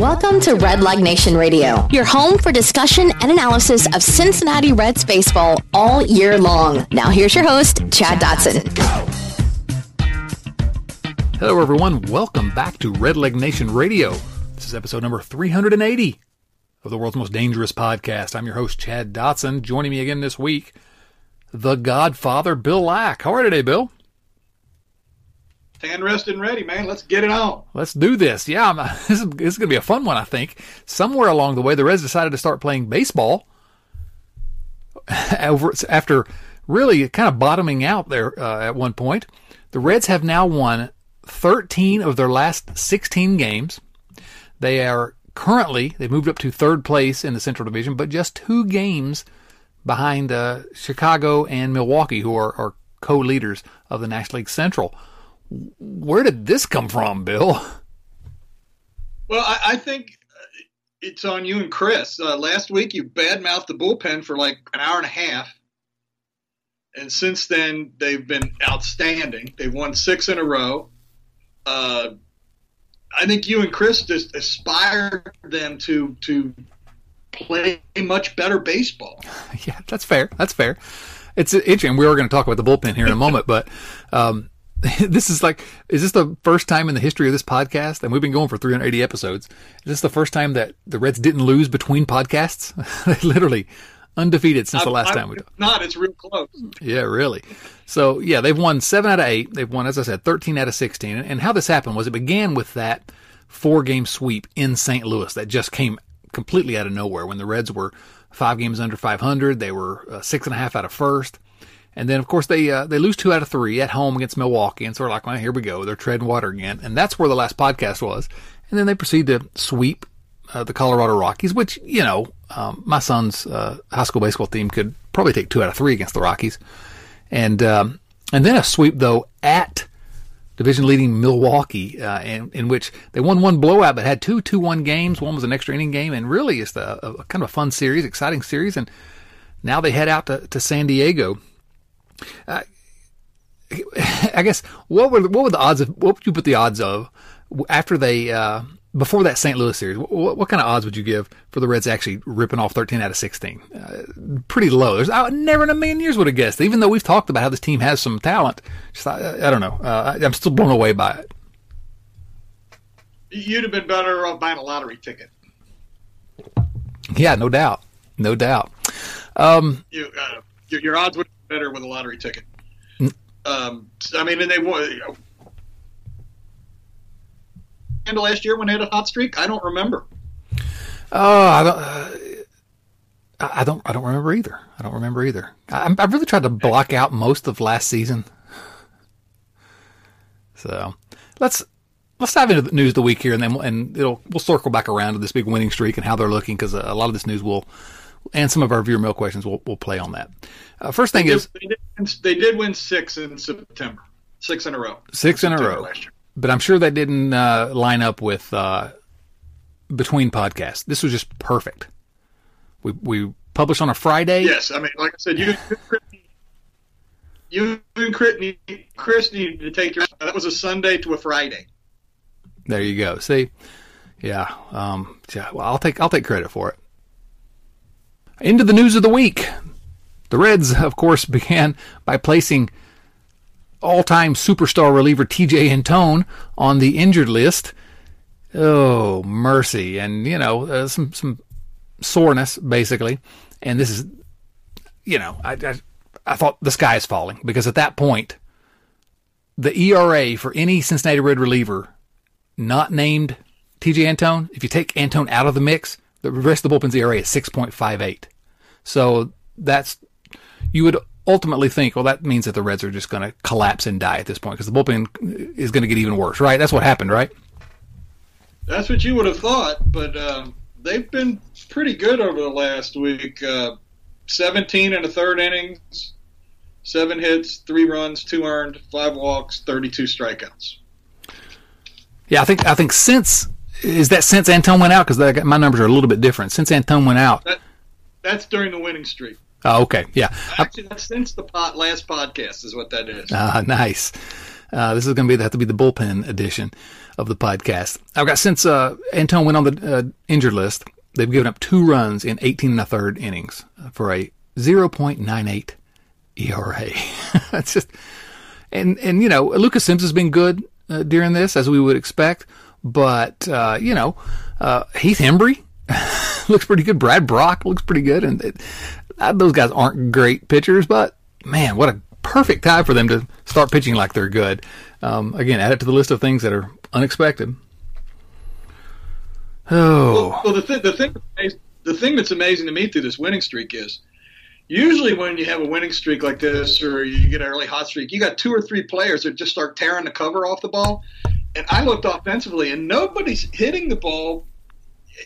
Welcome to Red Leg Nation Radio, your home for discussion and analysis of Cincinnati Reds baseball all year long. Now, here's your host, Chad Dotson. Hello, everyone. Welcome back to Red Leg Nation Radio. This is episode number 380 of the world's most dangerous podcast. I'm your host, Chad Dotson. Joining me again this week, the Godfather, Bill Lack. How are you today, Bill? Stand rested and ready, man. Let's get it on. Let's do this. Yeah, this is, is going to be a fun one, I think. Somewhere along the way, the Reds decided to start playing baseball over after really kind of bottoming out there uh, at one point. The Reds have now won 13 of their last 16 games. They are currently they've moved up to third place in the Central Division, but just two games behind uh, Chicago and Milwaukee, who are, are co-leaders of the National League Central. Where did this come from, Bill? Well, I, I think it's on you and Chris. Uh, last week, you badmouthed the bullpen for like an hour and a half. And since then, they've been outstanding. They've won six in a row. Uh, I think you and Chris just aspired them to to play much better baseball. Yeah, that's fair. That's fair. It's interesting. We are going to talk about the bullpen here in a moment, but um, this is like, is this the first time in the history of this podcast? And we've been going for 380 episodes. Is this the first time that the Reds didn't lose between podcasts? they literally undefeated since I'm, the last I'm, time we talked. Not, it's real close. Yeah, really. So yeah, they've won seven out of eight. They've won, as I said, 13 out of 16. And how this happened was it began with that four game sweep in St. Louis that just came completely out of nowhere when the Reds were five games under 500. They were uh, six and a half out of first. And then, of course, they uh, they lose two out of three at home against Milwaukee, and so we're like, well, here we go, they're treading water again, and that's where the last podcast was. And then they proceed to sweep uh, the Colorado Rockies, which you know, um, my son's uh, high school baseball team could probably take two out of three against the Rockies, and um, and then a sweep though at division leading Milwaukee, uh, in, in which they won one blowout but had two 2 1 games. One was an extra inning game, and really it's a, a, kind of a fun series, exciting series. And now they head out to, to San Diego uh, I guess what were what were the odds of what would you put the odds of after they uh, before that St. Louis series? What, what, kind of odds would you give for the Reds actually ripping off 13 out of 16? Uh, pretty low. There's I never in a million years would have guessed. Even though we've talked about how this team has some talent, just, I, I don't know. Uh, I'm still blown away by it. You'd have been better off buying a lottery ticket. Yeah, no doubt, no doubt. Um, you, uh, your, your odds would better with a lottery ticket. Um, I mean, and they won. And last year when they had a hot streak, I don't remember. Oh, I don't. Uh, I don't. I don't remember either. I don't remember either. I, I really tried to block out most of last season. So let's let's dive into the news of the week here, and then we'll, and it'll we'll circle back around to this big winning streak and how they're looking because a lot of this news will and some of our viewer mail questions will will play on that. Uh, first thing they is did, they, did, they did win six in September, six in a row, six in a row. But I'm sure that didn't uh, line up with uh, between podcasts. This was just perfect. We we published on a Friday. Yes, I mean, like I said, you you and Chris needed to take your. That was a Sunday to a Friday. There you go. See, yeah. Um, yeah. Well, I'll take I'll take credit for it. Into the news of the week. The Reds, of course, began by placing all-time superstar reliever TJ Antone on the injured list. Oh, mercy. And, you know, uh, some, some soreness, basically. And this is, you know, I, I, I thought the sky is falling because at that point, the ERA for any Cincinnati Red reliever not named TJ Antone, if you take Antone out of the mix, the rest of the bullpen's ERA is 6.58. So that's, you would ultimately think, well, that means that the Reds are just going to collapse and die at this point because the bullpen is going to get even worse, right? That's what happened, right? That's what you would have thought, but um, they've been pretty good over the last week. Uh, 17 and a third innings, seven hits, three runs, two earned, five walks, 32 strikeouts. Yeah, I think I think since is that since Antone went out because my numbers are a little bit different. Since Antone went out, that, that's during the winning streak. Oh, okay, yeah. Actually, that's since the pot, last podcast is what that is. Ah, uh, nice. Uh, this is going to be have to be the bullpen edition. of the podcast. I've got since uh, Antone went on the uh, injured list, they've given up two runs in 18 and a third innings for a 0.98 ERA. That's just and and you know Lucas Sims has been good uh, during this as we would expect, but uh, you know uh, Heath Hembree looks pretty good. Brad Brach looks pretty good, and it, uh, those guys aren't great pitchers, but man, what a perfect time for them to start pitching like they're good. Um, again, add it to the list of things that are unexpected. Oh, well, well the, th- the thing the thing that's amazing to me through this winning streak is usually when you have a winning streak like this or you get an early hot streak, you got two or three players that just start tearing the cover off the ball. And I looked offensively, and nobody's hitting the ball,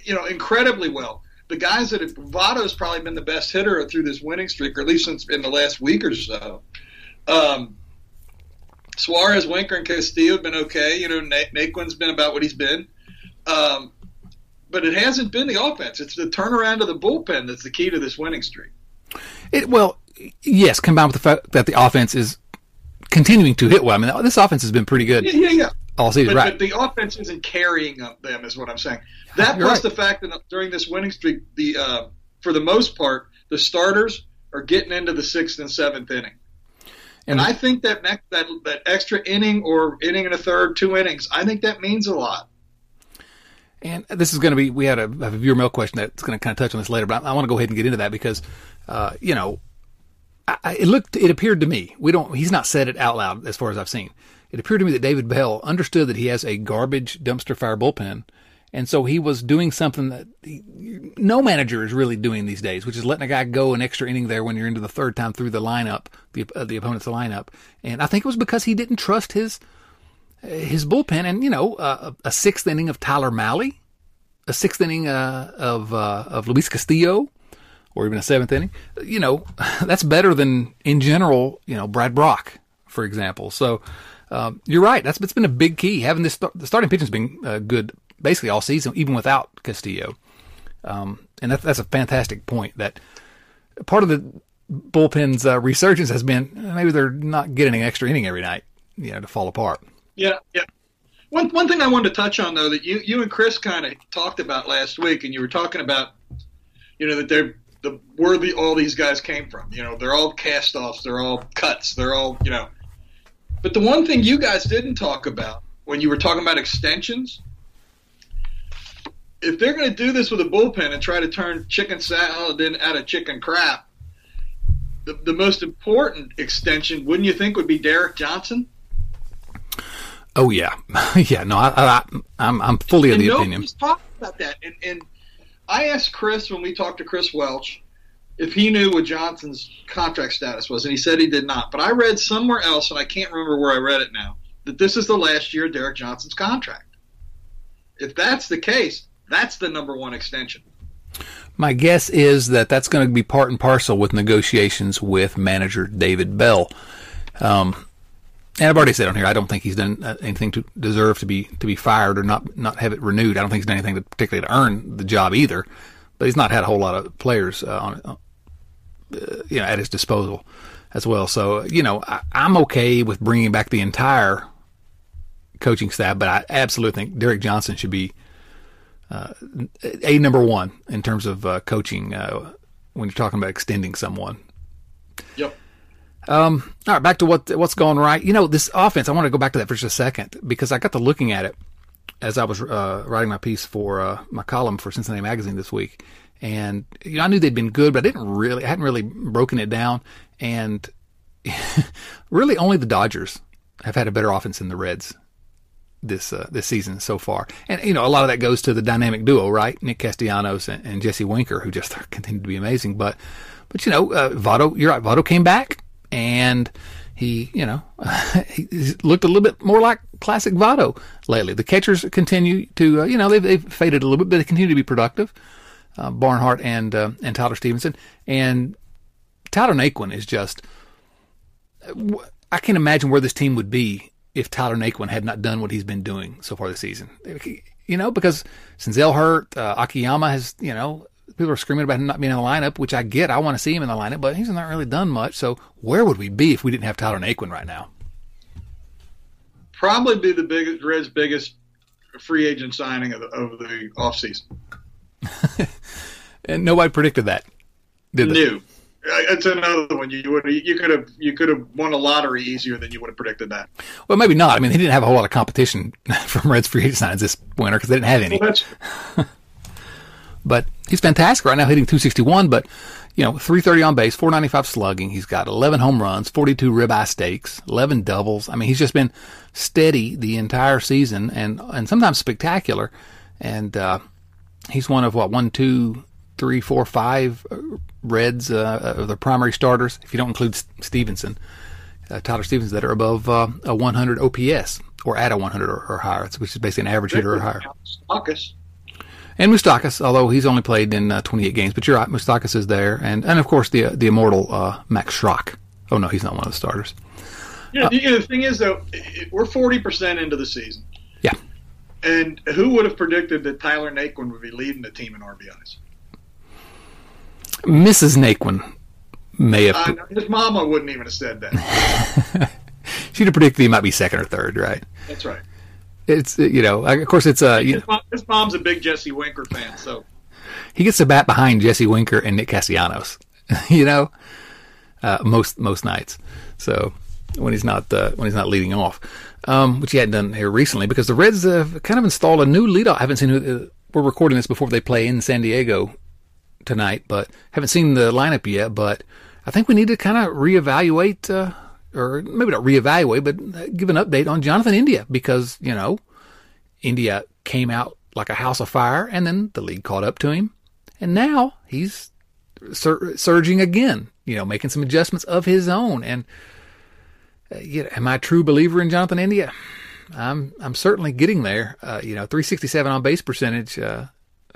you know, incredibly well. The guys that have, Votto's probably been the best hitter through this winning streak, or at least since in the last week or so. Um, Suarez, Winker, and Castillo have been okay. You know, Naquin's been about what he's been. Um, but it hasn't been the offense. It's the turnaround of the bullpen that's the key to this winning streak. It, well, yes, combined with the fact that the offense is continuing to hit well. I mean, this offense has been pretty good. Yeah, yeah, yeah. All season, but, right? But the offense isn't carrying them, is what I'm saying. That You're plus right. the fact that during this winning streak, the uh, for the most part, the starters are getting into the sixth and seventh inning. And, and I think that next, that that extra inning or inning and a third, two innings, I think that means a lot. And this is going to be, we had a, a viewer mail question that's going to kind of touch on this later, but I, I want to go ahead and get into that because, uh, you know, I, it looked, it appeared to me, we don't, he's not said it out loud as far as I've seen. It appeared to me that David Bell understood that he has a garbage dumpster fire bullpen. And so he was doing something that he, no manager is really doing these days, which is letting a guy go an extra inning there when you're into the third time through the lineup, the, uh, the opponent's lineup. And I think it was because he didn't trust his, his bullpen, and you know, uh, a sixth inning of Tyler Mahle, a sixth inning uh, of uh, of Luis Castillo, or even a seventh inning, you know, that's better than in general, you know, Brad Brach, for example. So um, you're right. That's it's been a big key having this. The starting pitching's been uh, good basically all season, even without Castillo. Um, and that, that's a fantastic point. That part of the bullpen's uh, resurgence has been maybe they're not getting an extra inning every night, you know, to fall apart. Yeah, yeah. One one thing I wanted to touch on though that you you and Chris kind of talked about last week, and you were talking about, you know, that they're the where the all these guys came from. You know, they're all cast offs, they're all cuts, they're all you know. But the one thing you guys didn't talk about when you were talking about extensions, if they're going to do this with a bullpen and try to turn chicken salad in out of chicken crap, the, the most important extension, wouldn't you think, would be Derek Johnson? Oh yeah, yeah. No, I, I, I'm I'm fully of the opinion. talking about that, and and I asked Chris when we talked to Chris Welch if he knew what Johnson's contract status was, and he said he did not. But I read somewhere else, and I can't remember where I read it now, that this is the last year of Derek Johnson's contract. If that's the case, that's the number one extension. My guess is that that's going to be part and parcel with negotiations with manager David Bell. Um, and I've already said on here, I don't think he's done uh, anything to deserve to be to be fired or not not have it renewed. I don't think he's done anything to particularly to earn the job either. But he's not had a whole lot of players uh, on, you know, at his disposal as well. So you know, I, I'm okay with bringing back the entire coaching staff, but I absolutely think Derek Johnson should be uh, a number one in terms of uh, coaching uh, when you're talking about extending someone. Yep. Um, all right, back to what what's going right. You know, this offense. I want to go back to that for just a second because I got to looking at it as I was uh, writing my piece for uh, my column for Cincinnati Magazine this week, and you know, I knew they'd been good, but I didn't really, I hadn't really broken it down, and really only the Dodgers have had a better offense than the Reds this uh, this season so far. And you know, a lot of that goes to the dynamic duo, right? Nick Castellanos and, and Jesse Winker, who just continue to be amazing. But but you know, uh, Votto, you're right. Votto came back and he, you know, he looked a little bit more like classic Votto lately. The catchers continue to, uh, you know, they've, they've faded a little bit, but they continue to be productive. Uh, Barnhart and uh, and Tyler Stephenson and Tyler Naquin is just. I can't imagine where this team would be if Tyler Naquin had not done what he's been doing so far this season. You know, because Senzel hurt, uh, Akiyama has, you know, people are screaming about him not being in the lineup, which I get. I want to see him in the lineup, but he's not really done much. So where would we be if we didn't have Tyler Naquin right now? Probably be the biggest Reds' biggest free agent signing of the, of the offseason. and nobody predicted that. Did they? New. It's another one. You would you could have you could have won a lottery easier than you would have predicted that. Well, maybe not. I mean, he didn't have a whole lot of competition from Reds free agent signs this winter because they didn't have any. Well, but he's fantastic right now, hitting 261. But you know, 330 on base, 495 slugging. He's got 11 home runs, 42 ribeye stakes, 11 doubles. I mean, he's just been steady the entire season and and sometimes spectacular. And uh, he's one of what one, two, three, four, five uh, Reds uh, uh, the primary starters. If you don't include Stephenson, uh, Tyler Stephenson, that are above uh, a 100 OPS or at a 100 or, or higher, which is basically an average hitter or higher. Moustakas. And Moustakas, although he's only played in uh, 28 games, but you're right, Moustakas is there, and and of course the the immortal Max Schrock. Oh no, he's not one of the starters. Yeah, the, the thing is though, we're 40 percent into the season. Yeah. And who would have predicted that Tyler Naquin would be leading the team in RBIs? Mrs. Naquin may have. Uh, his mama wouldn't even have said that. She'd have predicted he might be second or third, right? That's right. It's you know, of course, it's uh, his, mom, his mom's a big Jesse Winker fan, so he gets to bat behind Jesse Winker and Nick Castellanos. you know, uh, most most nights. So when he's not uh, when he's not leading off, um, which he hadn't done here recently because the Reds have kind of installed a new leadoff. I haven't seen who. Uh, we're recording this before they play in San Diego tonight, but haven't seen the lineup yet. But I think we need to kind of reevaluate, uh, or maybe not reevaluate, but give an update on Jonathan India because you know India came out like a house of fire, and then the league caught up to him, and now he's sur- surging again. You know, making some adjustments of his own. And uh, you know, am I a true believer in Jonathan India? I'm I'm certainly getting there. Uh, you know, 367 on base percentage. Uh,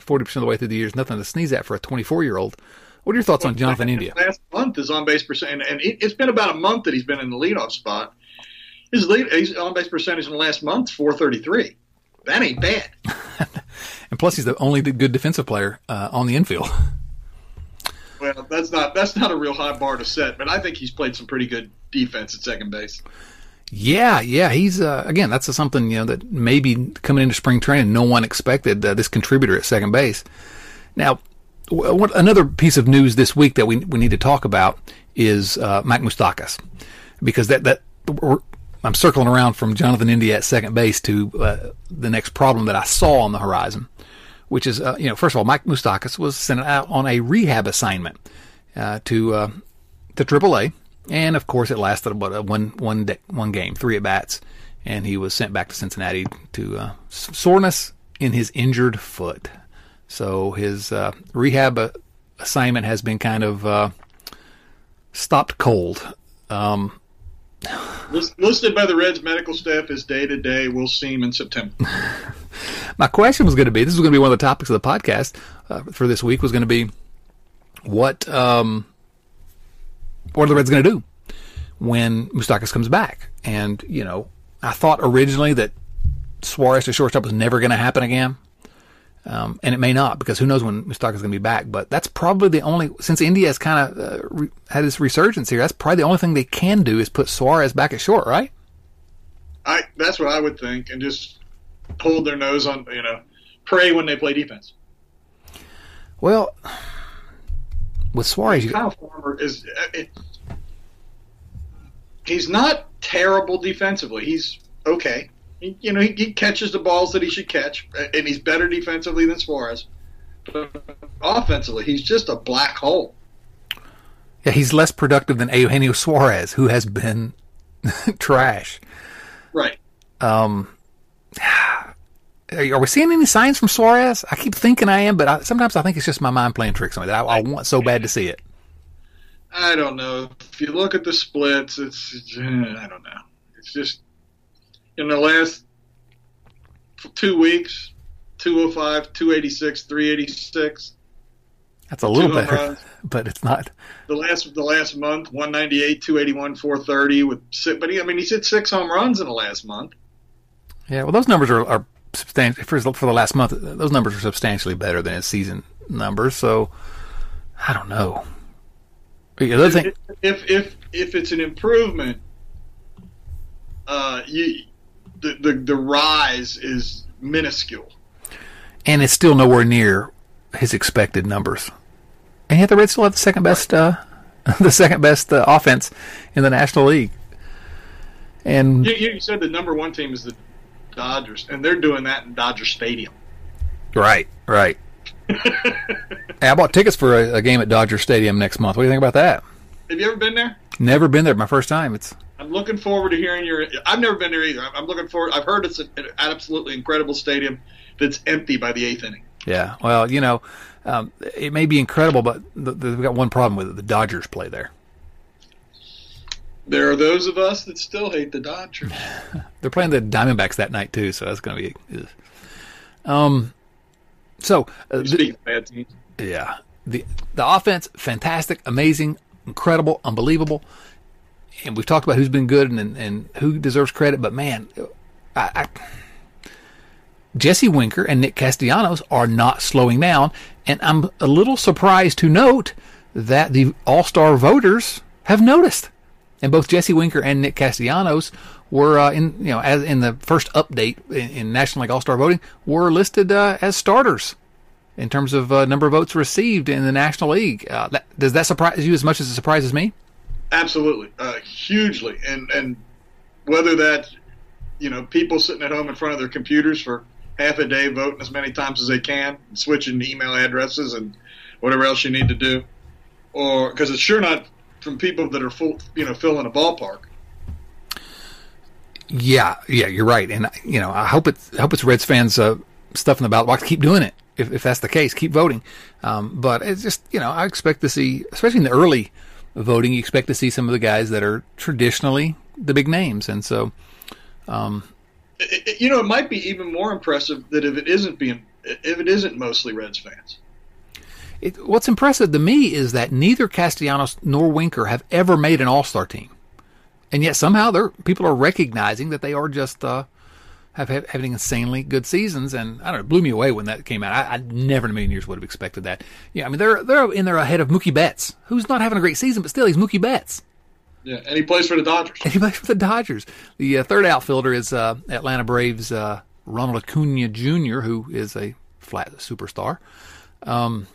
40% of the way through the year is nothing to sneeze at for a 24 year old. What are your thoughts on Jonathan India? Last month is on base percent, and it's been about a month that he's been in the leadoff spot. His lead, his on base percentage in the last month, 433. That ain't bad. and plus, he's the only good defensive player uh, on the infield. Well, that's not that's not a real high bar to set, but I think he's played some pretty good defense at second base. Yeah, yeah, he's uh, again. That's something you know that maybe coming into spring training, no one expected uh, this contributor at second base. Now, what, another piece of news this week that we we need to talk about is uh, Mike Moustakas, because that that I'm circling around from Jonathan India at second base to uh, the next problem that I saw on the horizon, which is uh, you know first of all Mike Moustakas was sent out on a rehab assignment uh, to to AAA and of course, it lasted about one one day, one game, three at bats, and he was sent back to Cincinnati to uh, soreness in his injured foot. So his uh, rehab uh, assignment has been kind of uh, stopped cold. Um, listed by the Reds medical staff as day to day. We'll see him in September. My question was going to be: this was going to be one of the topics of the podcast uh, for this week. Was going to be what. Um, what are the Reds going to do when Moustakas comes back? And, you know, I thought originally that Suarez to shortstop was never going to happen again. Um, and it may not because who knows when Moustakas is going to be back. But that's probably the only, since India has kind of uh, re- had this resurgence here, that's probably the only thing they can do is put Suarez back at short, right? I That's what I would think. And just hold their nose on, you know, pray when they play defense. Well, with Suarez, you, Kyle Farmer is uh, it, he's not terrible defensively. He's okay. He, you know, he, he, catches the balls that he should catch, and he's better defensively than Suarez. But offensively, he's just a black hole. Yeah, he's less productive than Eugenio Suarez, who has been trash. Right. Um, are we seeing any signs from Suarez? I keep thinking I am, but I, sometimes I think it's just my mind playing tricks on me that I, I, want so bad to see it. I don't know. If you look at the splits, it's, it's eh, I don't know. It's just in the last two weeks, 205, 286, 386. That's a little better, runs. Oh but it's not. The last the last month, 198, 281, 430 with six, but he, I mean he's hit six home runs in the last month. Yeah, well, those numbers are, are substantially for, for the last month. Those numbers are substantially better than his season numbers. So I don't know. The other thing, if if if it's an improvement, uh, you the, the, the rise is minuscule. And it's still nowhere near his expected numbers. And yet the Reds still have the second best, uh, the second best uh, offense in the National League. And you, you said the number one team is the Dodgers, and they're doing that in Dodger Stadium. Right, right. I bought tickets for a, a, game at Dodger Stadium next month. What do you think about that? Have you ever been there? Never been there. My first time. It's. I'm looking forward to hearing your. I've never been there either. I'm looking forward. I've heard it's an absolutely incredible stadium that's empty by the eighth inning. Yeah. Well, you know, um, it may be incredible, but they've got one problem with it. The Dodgers play there. There are those of us that still hate the Dodgers. They're playing the Diamondbacks that night too, so that's going to be. Um, so uh, the, bad teams. Yeah, the the offense fantastic, amazing, incredible, unbelievable, and we've talked about who's been good and and who deserves credit. But man, I, I Jesse Winker and Nick Castellanos are not slowing down, and I'm a little surprised to note that the All Star voters have noticed, and both Jesse Winker and Nick Castellanos were uh, in you know as in the first update in, in National League All Star voting were listed uh, as starters in terms of uh, number of votes received in the National League. Uh, that, does that surprise you as much as it surprises me? Absolutely, uh, hugely, and and whether that you know people sitting at home in front of their computers for half a day voting as many times as they can, switching email addresses and whatever else you need to do, or because it's sure not from people that are full, you know, filling a ballpark. Yeah, yeah, you're right, and you know, I hope it's I hope it's Reds fans uh, stuff in the ballot box. Keep doing it if, if that's the case. Keep voting, um, but it's just you know, I expect to see, especially in the early voting, you expect to see some of the guys that are traditionally the big names, and so. Um, it, you know, it might be even more impressive that if it isn't being if it isn't mostly Reds fans. It, what's impressive to me is that neither Castellanos nor Winker have ever made an All Star team and yet somehow they people are recognizing that they are just uh, have having insanely good seasons. And I don't know, it blew me away when that came out. I, I never in a million years would have expected that. Yeah, I mean they're they're in there ahead of Mookie Betts, who's not having a great season, but still he's Mookie Betts. Yeah, and he plays for the Dodgers. And he plays for the Dodgers. The uh, third outfielder is uh, Atlanta Braves uh, Ronald Acuna Jr., who is a flat superstar. Um,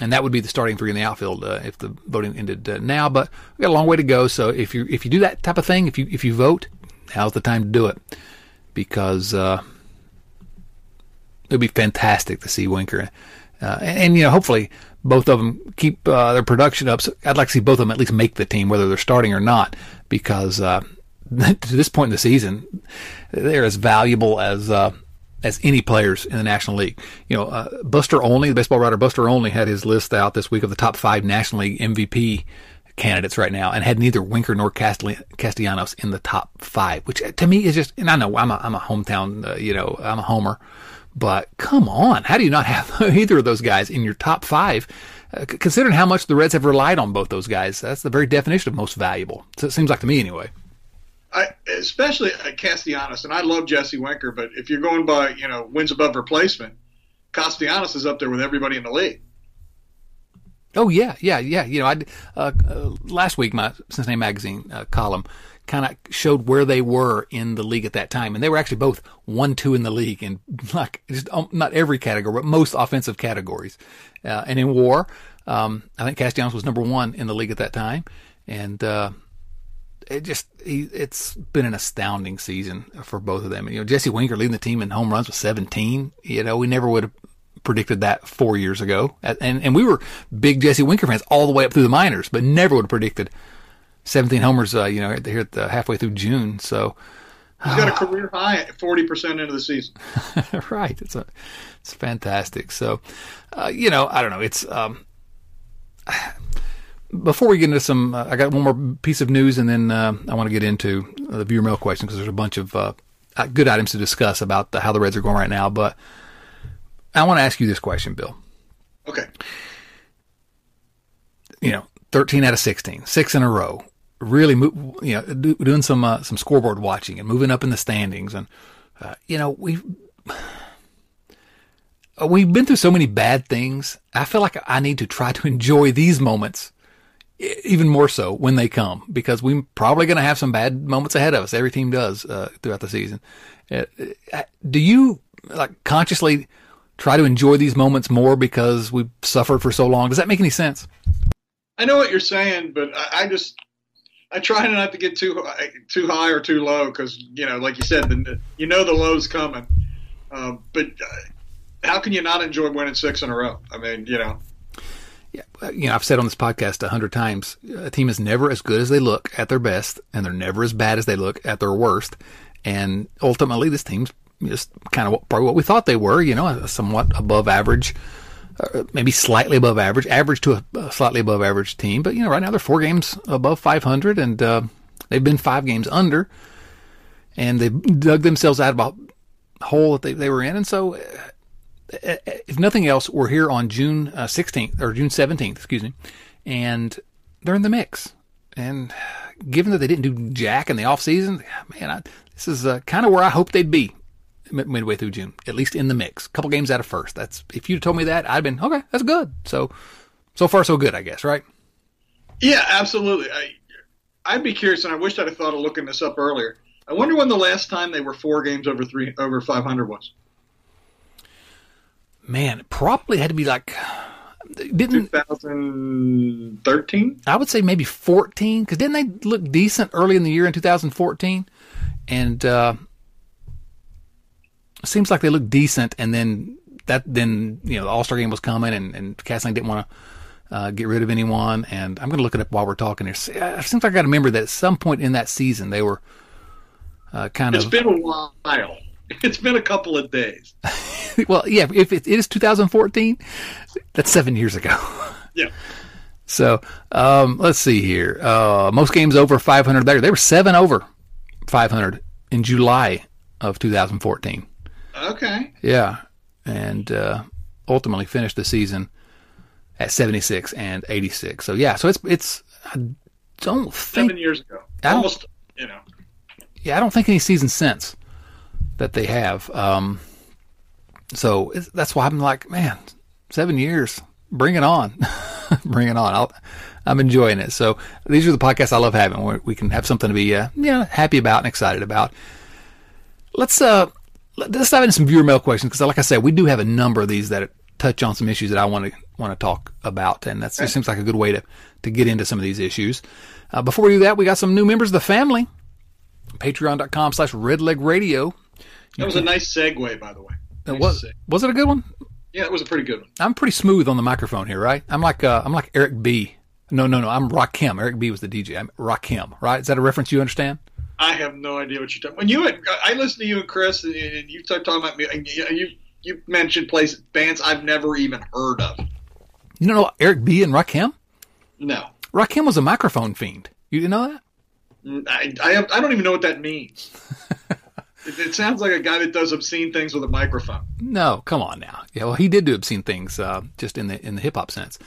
and that would be the starting three in the outfield uh, if the voting ended uh, now. But we got a long way to go. So if you if you do that type of thing, if you if you vote, now's the time to do it because uh, it'd be fantastic to see Winker, uh, and, and, you know hopefully both of them keep uh, their production up. So I'd like to see both of them at least make the team, whether they're starting or not, because uh, to this point in the season, they're as valuable as as any players in the National League. You know, uh, Buster Olney, the baseball writer Buster Olney, had his list out this week of the top five National League MVP candidates right now, and had neither Winker nor Castellanos in the top five, which to me is just. And I know I'm a I'm a hometown, uh, you know, I'm a homer, but come on, how do you not have either of those guys in your top five? Uh, considering how much the Reds have relied on both those guys, that's the very definition of most valuable. So it seems like to me, anyway. I, especially Castellanos, and I love Jesse Winker, but if you're going by you know wins above replacement, Castellanos is up there with everybody in the league. Oh yeah, yeah, yeah. You know, I uh, uh, last week my Cincinnati Magazine uh, column kind of showed where they were in the league at that time, and they were actually both one, two in the league in like just um, not every category, but most offensive categories. Uh, and in WAR, um, I think Castellanos was number one in the league at that time, and uh, it just he, it's been an astounding season for both of them. You know, Jesse Winker leading the team in home runs with 17. You know, we never would have predicted that four years ago, and and we were big Jesse Winker fans all the way up through the minors, but never would have predicted 17 homers. Uh, you know, here at the halfway through June. So he's got a career high at 40 percent into the season. right. It's a it's fantastic. So, uh, you know, I don't know. It's um, before we get into some, uh, I got one more piece of news, and then uh, I want to get into the viewer mail question because there's a bunch of uh, good items to discuss about the, how the Reds are going right now. But I want to ask you this question, Bill. Okay. You know, 13 out of 16, six in a row. Really, you know, do, doing some uh, some scoreboard watching and moving up in the standings, and uh, you know we've we've been through so many bad things. I feel like I need to try to enjoy these moments even more so when they come because we're probably going to have some bad moments ahead of us. Every team does uh, throughout the season, Uh, do you like consciously try to enjoy these moments more because we've suffered for so long? Does that make any sense? I know what you're saying, but I, I just I try not to get too high, too high or too low because you know, like you said, the, you know the low's coming. Um, but uh, how can you not enjoy winning six in a row? I mean, you know. You know, I've said on this podcast a hundred times, a team is never as good as they look at their best, and they're never as bad as they look at their worst. And ultimately, this team's just kind of probably what we thought they were. You know, somewhat above average, uh, maybe slightly above average, average to a, slightly above average team. But you know, right now they're four games above 500, and uh, they've been five games under, and they dug themselves out of a hole that they, they were in. And so, if nothing else, we're here on June 16th uh, or June 17th, excuse me, and they're in the mix. And given that they didn't do jack in the off season, man, I, this is uh, kind of where I hope they'd be midway through June, at least in the mix. A couple games out of first. That's if you told me that, I'd been okay. That's good. So, so far so good, I guess, right? Yeah, absolutely. I, I'd be curious, and I wish I'd have thought of looking this up earlier. I wonder when the last time they were four games over three over 500 was. Man, probably had to be like didn't 2013. I would say maybe 14 because didn't they look decent early in the year in 2014? And uh, seems like they looked decent, and then that then you know the All Star game was coming, and and Castellini didn't want to. Uh, get rid of anyone, and I'm going to look it up while we're talking here. It seems like I got to remember that at some point in that season they were uh, kind it's of. It's been a while. It's been a couple of days. well, yeah, if it is 2014, that's seven years ago. Yeah. So um, let's see here. Uh, most games over 500 there. They were seven over 500 in July of 2014. Okay. Yeah, and uh, ultimately finished the season at 76 and 86. So yeah, so it's it's I don't think seven years ago, almost you know. Yeah, I don't think any season since that they have. Um, so that's why I'm like, man, seven years, bring it on, bring it on. I'll, I'm enjoying it. So these are the podcasts I love having where we can have something to be, uh, yeah, happy about and excited about. Let's, uh, let's dive into some viewer mail questions because, like I said, we do have a number of these that touch on some issues that I want to want to talk about, and that just seems like a good way to to get into some of these issues. Uh, before we do that, we got some new members of the family. Patreon.com slash Redleg Radio. That was a nice segue, by the way. Nice was was it a good one? Yeah, it was a pretty good one. I'm pretty smooth on the microphone here, right? I'm like uh, I'm like Eric B. No, no, no. I'm Rakim. Eric B was the DJ. I'm Rakim, right? Is that a reference you understand? I have no idea what you're talking. When you, I listened to you and Chris, and you start talking about me. And You you mentioned places bands I've never even heard of. You don't know Eric B and Rakim? No. Rakim was a microphone fiend. You didn't know that? I I, have, I don't even know what that means. it, it, sounds like a guy that does obscene things with a microphone. No, come on now. Yeah, well, he did do obscene things, uh, just in the in the hip hop sense.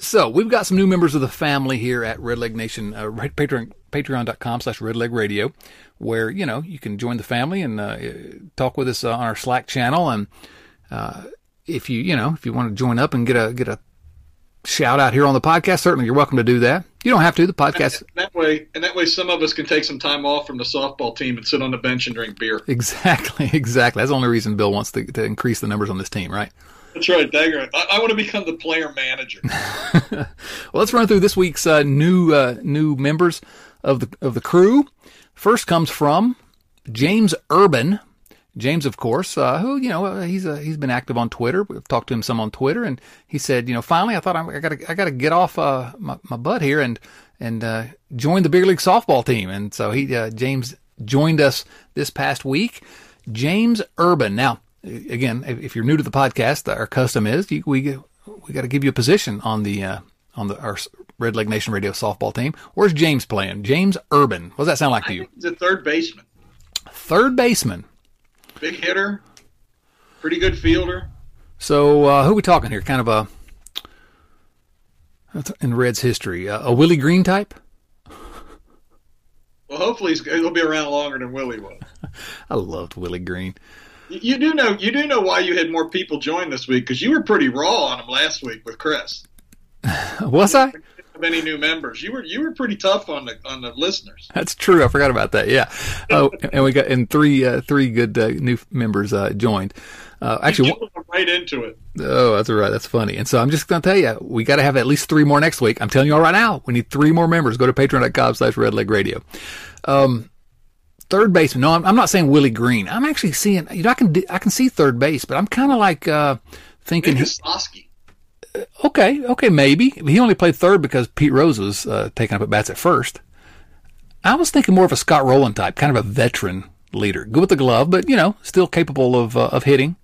So we've got some new members of the family here at Red Leg Nation, uh, Patreon, patreon.com slash Red Leg Radio, where, you know, you can join the family and uh, talk with us uh, on our Slack channel. And uh, if you, you know, if you want to join up and get a, get a shout out here on the podcast, certainly you're welcome to do that. You don't have to. The podcast and that way, and that way, some of us can take some time off from the softball team and sit on the bench and drink beer. Exactly, exactly. That's the only reason Bill wants to, to increase the numbers on this team, right? That's right, Dagger. I, I, want to become the player manager. well, let's run through this week's uh, new uh, new members of the of the crew. First comes from James Urban. James, of course, uh, who you know uh, he's uh, he's been active on Twitter. We've talked to him some on Twitter, and he said, you know, finally, I thought I got to I got to get off uh, my, my butt here and and join the big league softball team. And so he James joined us this past week. James Urban. Now, again, if you're new to the podcast, our custom is we we got to give you a position on the uh, on the our Red Leg Nation Radio softball team. Where's James playing? James Urban. What does that sound like to you? He's a third baseman. Third baseman. Big hitter. Pretty good fielder. So uh, who are we talking here? Kind of a in Red's history, uh, a Willie Green type. Well, hopefully he'll be around longer than Willie was. I loved Willie Green. You do know you do know why you had more people join this week because you were pretty raw on him last week with Chris. Was I? Have any new members. You were you were pretty tough on the on the listeners. That's true. I forgot about that. Yeah. Oh, and we got and three uh, three good uh, new members uh, joined. Uh, actually, right into it. Oh, that's right. That's funny. And so I'm just going to tell you, we got to have at least three more next week. I'm telling you all right now, we need three more members. Go to patreon.com slash redleg radio. Um, third baseman. No, I'm, I'm, not saying Willie Green. I'm actually seeing, you know, I can, I can see third base, but I'm kind of like, uh, thinking. Maybe Sosky. Uh, okay. Okay. Maybe he only played third because Pete Rose was, uh, taking up at bats at first. I was thinking more of a Scott Rolen type, kind of a veteran leader. Good with the glove, but you know, still capable of, uh, of hitting.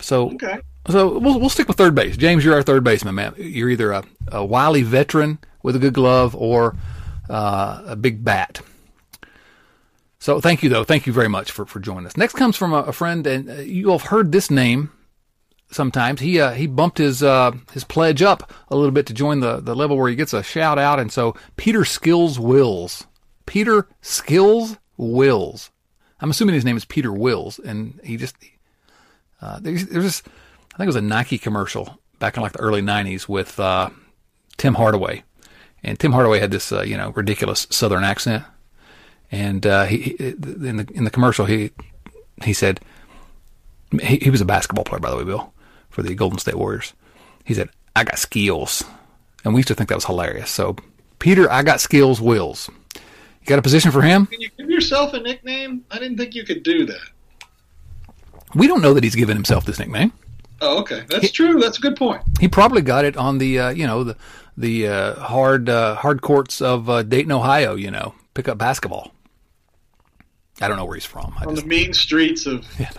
So, okay. so we'll, we'll stick with third base. James, you're our third baseman, man. You're either a, a wily veteran with a good glove or uh, a big bat. So thank you, though. Thank you very much for, for joining us. Next comes from a, a friend, and uh, you all have heard this name sometimes. He uh, he bumped his uh, his pledge up a little bit to join the, the level where he gets a shout out, and so Peter Skills Wills. Peter Skills Wills. I'm assuming his name is Peter Wills, and he just uh, there's, there's this, I think it was a Nike commercial back in like the early '90s with uh, Tim Hardaway, and Tim Hardaway had this uh, you know ridiculous Southern accent, and uh, he, in the in the commercial he he said he, he was a basketball player by the way, Bill, for the Golden State Warriors. He said, "I got skills," and we used to think that was hilarious. So Peter, I got skills, Wills. You got a position for him? Can you give yourself a nickname? I didn't think you could do that. We don't know that he's given himself this nickname. Oh, okay, that's he, true. That's a good point. He probably got it on the uh, you know the the uh, hard uh, hard courts of uh, Dayton, Ohio. You know, pick up basketball. I don't know where he's from. I on just, the mean streets of yeah,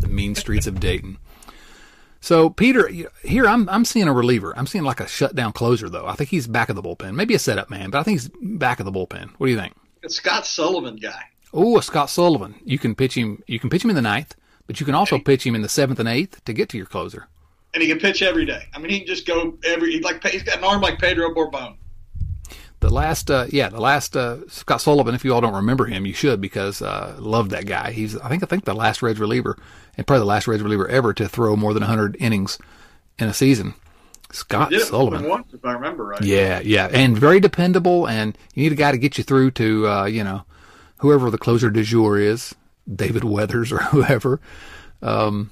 the mean streets of Dayton. So Peter, here I'm I'm seeing a reliever. I'm seeing like a shutdown closer though. I think he's back of the bullpen, maybe a setup man, but I think he's back of the bullpen. What do you think? A Scott Sullivan guy. Oh, a Scott Sullivan. You can pitch him. You can pitch him in the ninth. But you can also pitch him in the seventh and eighth to get to your closer. And he can pitch every day. I mean, he can just go every. Like he's got an arm like Pedro Borbon. The last, uh, yeah, the last uh, Scott Sullivan. If you all don't remember him, you should because uh, love that guy. He's, I think, I think the last Reds reliever and probably the last Reds reliever ever to throw more than 100 innings in a season. Scott Sullivan. Once, if I remember right. Yeah, yeah, and very dependable. And you need a guy to get you through to, uh, you know, whoever the closer de jour is. David Weathers or whoever. Um,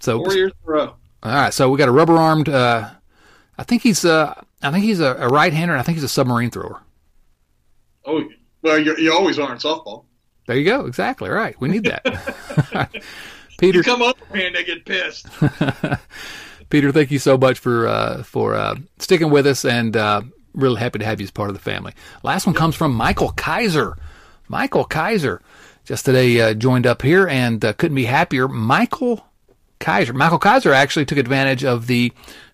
so four years in a row. All right, so we got a rubber armed. Uh, I think he's uh, I think he's a, a right hander, and I think he's a submarine thrower. Oh well, you, you always are in softball. There you go. Exactly right. We need that. Peter, you come up here and they get pissed. Peter, thank you so much for uh, for uh, sticking with us, and uh, really happy to have you as part of the family. Last one comes from Michael Kaiser. Michael Kaiser just today uh, joined up here and uh, couldn't be happier. Michael Kaiser. Michael Kaiser actually took advantage of the.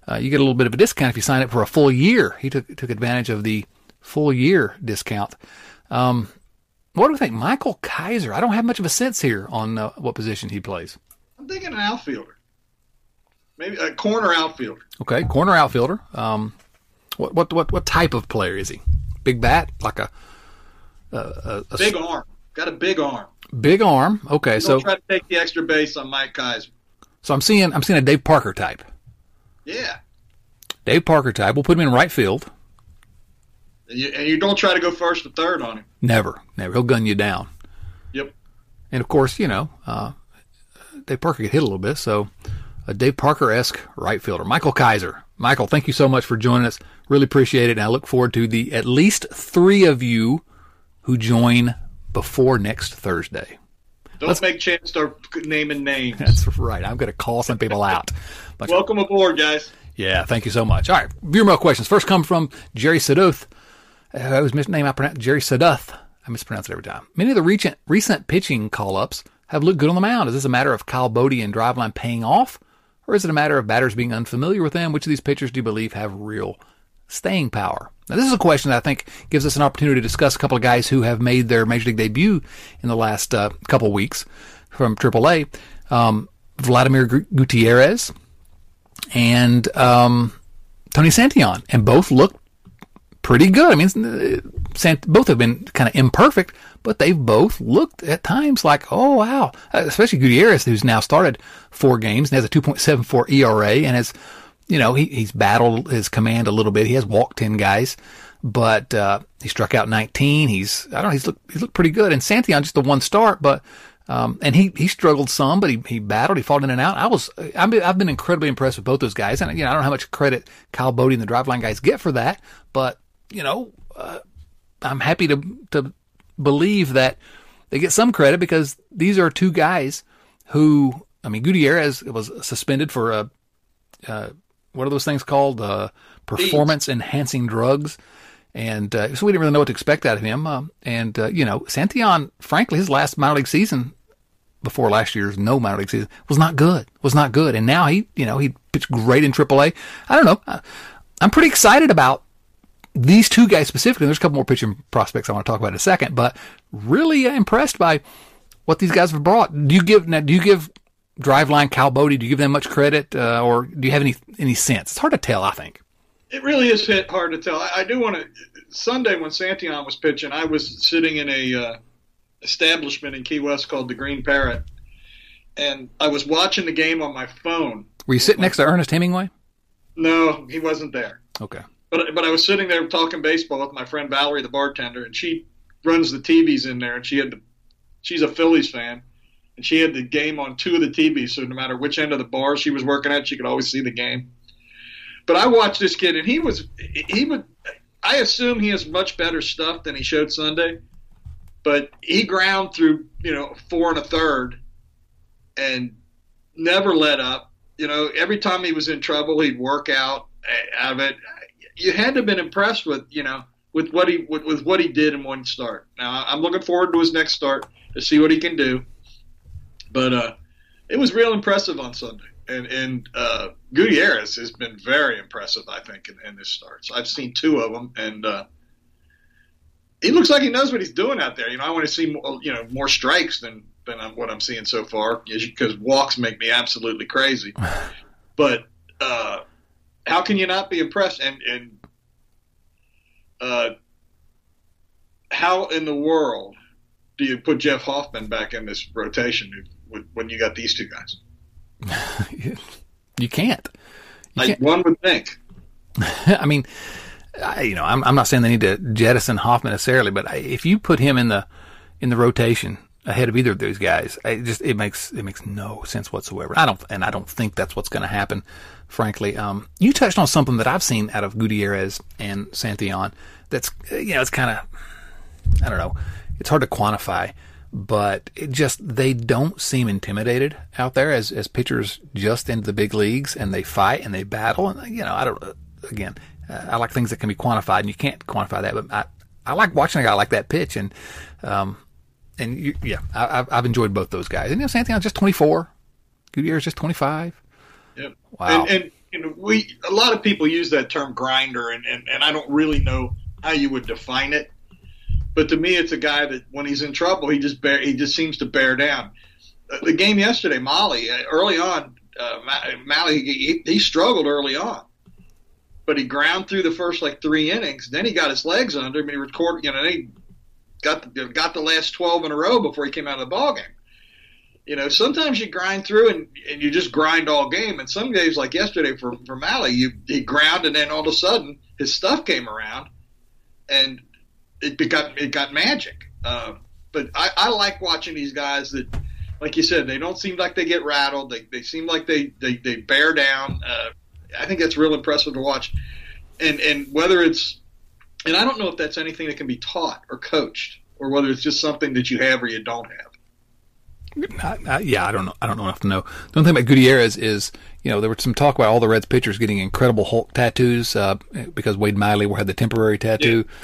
Uh, you get a little bit of a discount if you sign up for a full year. He took took advantage of the full year discount. Um, what do we think, Michael Kaiser? I don't have much of a sense here on uh, what position he plays. I'm thinking an outfielder, maybe a corner outfielder. Okay, corner outfielder. Um, what what what what type of player is he? Big bat, like a, a, a, a big arm. Got a big arm. Big arm. Okay, so try to take the extra base on Mike Kaiser. So I'm seeing I'm seeing a Dave Parker type. Yeah. Dave Parker type. We'll put him in right field. And you, and you don't try to go first or third on him. Never, never. He'll gun you down. Yep. And of course, you know, uh, Dave Parker get hit a little bit, so a Dave Parker esque right fielder, Michael Kaiser. Michael, thank you so much for joining us. Really appreciate it, and I look forward to the at least three of you who join before next Thursday. Don't Let's, make Chance start naming names. That's right. I'm going to call some people out. But, Welcome aboard, guys. Yeah, thank you so much. All right, viewer mail questions. First come from Jerry Saduth. Uh, was misname I pronounce Jerry Saduth. I mispronounce it every time. Many of the recent recent pitching call ups have looked good on the mound. Is this a matter of Kyle Boddy and Driveline paying off, or is it a matter of batters being unfamiliar with them? Which of these pitchers do you believe have real staying power? Now, this is a question that I think gives us an opportunity to discuss a couple of guys who have made their major league debut in the last uh, couple of weeks from AAA. Um, Vladimir Gutierrez and um, Tony Santillan, and both look pretty good. I mean, both have been kind of imperfect, but they've both looked at times like, oh wow, especially Gutierrez, who's now started four games and has a 2.74 ERA and has you know, he, he's battled his command a little bit. He has walked 10 guys, but, uh, he struck out 19. He's, I don't know, he's looked, he's looked pretty good. And Santillan just the one start, but, um, and he, he struggled some, but he, he battled, he fought in and out. I was, I've been, I've been incredibly impressed with both those guys. And, you know, I don't know how much credit Kyle Boddy and the driveline guys get for that, but, you know, uh, I'm happy to, to believe that they get some credit because these are two guys who, I mean, Gutierrez was suspended for a, uh, what are those things called? Uh, performance enhancing drugs. And uh, so we didn't really know what to expect out of him. Uh, and, uh, you know, Santillan, frankly, his last minor league season before last year's no minor league season was not good, was not good. And now he, you know, he pitched great in AAA. I don't know. I'm pretty excited about these two guys specifically. There's a couple more pitching prospects I want to talk about in a second, but really impressed by what these guys have brought. Do you give now? Do you give Driveline, Kyle Boddy? Do you give them much credit, uh, or do you have any any sense? It's hard to tell. I think it really is hard to tell. I, I do want to. Sunday when Santillan was pitching, I was sitting in a uh, establishment in Key West called the Green Parrot, and I was watching the game on my phone. Were you sitting next to Ernest Hemingway? No, he wasn't there. Okay. But but I was sitting there talking baseball with my friend Valerie, the bartender, and she runs the TVs in there, and she had the, she's a Phillies fan, and she had the game on two of the TVs, so no matter which end of the bar she was working at, she could always see the game. But I watched this kid, and he was he would. I assume he has much better stuff than he showed Sunday, but he ground through you know four and a third, and never let up. You know, every time he was in trouble, he'd work out out of it you had to have been impressed with you know with what he with, with what he did in one start. Now I'm looking forward to his next start to see what he can do. But uh, it was real impressive on Sunday, and and uh, Gutierrez has been very impressive. I think in, in this starts, I've seen two of them, and uh, he looks like he knows what he's doing out there. You know, I want to see more, you know more strikes than than what I'm seeing so far, because walks make me absolutely crazy. But uh, how can you not be impressed? And and uh, how in the world do you put Jeff Hoffman back in this rotation when you got these two guys? you can't. You like can't. one would think. I mean, I, you know, I'm, I'm not saying they need to jettison Hoffman necessarily, but if you put him in the in the rotation ahead of either of those guys, it just it makes it makes no sense whatsoever. I don't, and I don't think that's what's going to happen frankly. Um, you touched on something that I've seen out of Gutierrez and Santillan. That's you know, it's kind of I don't know. It's hard to quantify, but it just they don't seem intimidated out there as as pitchers just into the big leagues and they fight and they battle and you know I don't again uh, I like things that can be quantified and you can't quantify that, but I I like watching a guy like that pitch and um and you, yeah I, I've enjoyed both those guys and you know Santillan's just 24, Gutierrez just 25. Yep. Wow. And, and know, we a lot of people use that term grinder, and, and, and I don't really know how you would define it. But to me, it's a guy that when he's in trouble, he just bear, he just seems to bear down. Uh, the game yesterday, Mahle, uh, early on, uh, Mahle he, he struggled early on, but he ground through the first like three innings. Then he got his legs under him. He recorded, you know, he got the, got the last twelve in a row before he came out of the ball game you know, sometimes you grind through and, and you just grind all game. And some days, like yesterday for, for Mahle, you he ground and then all of a sudden his stuff came around and it got it got magic. Uh, but I, I like watching these guys that, like you said, they don't seem like they get rattled. They, they seem like they, they, they bear down. Uh, I think that's real impressive to watch. And and whether it's and I don't know if that's anything that can be taught or coached or whether it's just something that you have or you don't have. I, I, yeah, I don't know. I don't know enough to know. The only thing about Gutierrez is, you know, there was some talk about all the Reds pitchers getting incredible Hulk tattoos uh, because Wade Miley had the temporary tattoo yeah.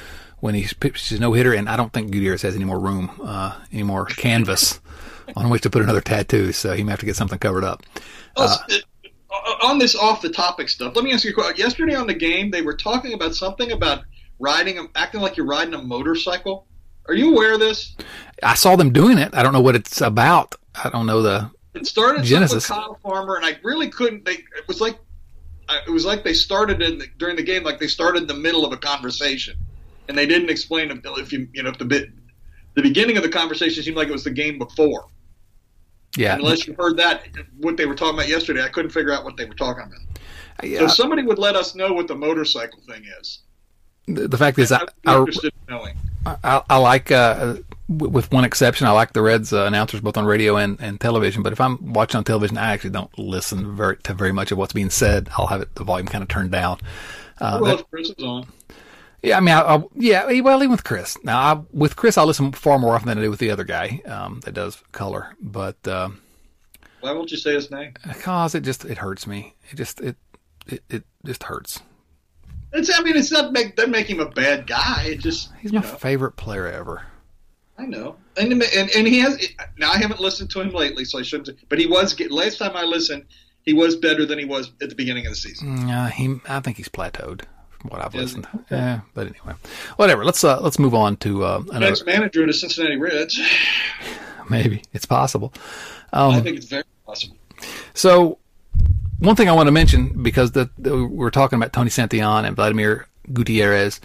When he pitched his no hitter, and I don't think Gutierrez has any more room, uh, any more canvas on which to put another tattoo. So he may have to get something covered up. Uh, on this off the topic stuff, let me ask you a question. Yesterday on the game, they were talking about something about riding, acting like you're riding a motorcycle. Are you aware of this? I saw them doing it. I don't know what it's about. I don't know the it started genesis. with Kyle Farmer, and I really couldn't. They it was like it was like they started in the, during the game, like they started in the middle of a conversation, and they didn't explain if you you know if the bit the beginning of the conversation seemed like it was the game before. Yeah. Unless you heard that, what they were talking about yesterday, I couldn't figure out what they were talking about. Yeah. So somebody would let us know what the motorcycle thing is. the, the fact is, I, I'm I, interested in knowing. I, I like, uh, with one exception, I like the Reds uh, announcers both on radio and, and television. But if I'm watching on television, I actually don't listen very to very much of what's being said. I'll have it the volume kind of turned down. Uh, well, that- if Chris is on. Yeah, I mean, I, I, yeah, well, even with Chris. Now, I, with Chris, I listen far more often than I do with the other guy um, that does color. But um, Why won't you say his name? cause it just it hurts me. It just it it, it just hurts. It's, I mean, it's not make doesn't make him a bad guy. It just He's my know, favorite player ever. I know, and, and and he has. Now I haven't listened to him lately, so I shouldn't. But he was last time I listened, he was better than he was at the beginning of the season. Mm, Uh, he, I think he's plateaued from what I've listened. Yeah, but anyway, whatever. Let's uh, let's move on to uh, another. Next manager of the Cincinnati Reds. Maybe it's possible. I Um, think it's very possible. so one thing I want to mention because the, the, we're talking about Tony Santillan and Vladimir Gutierrez,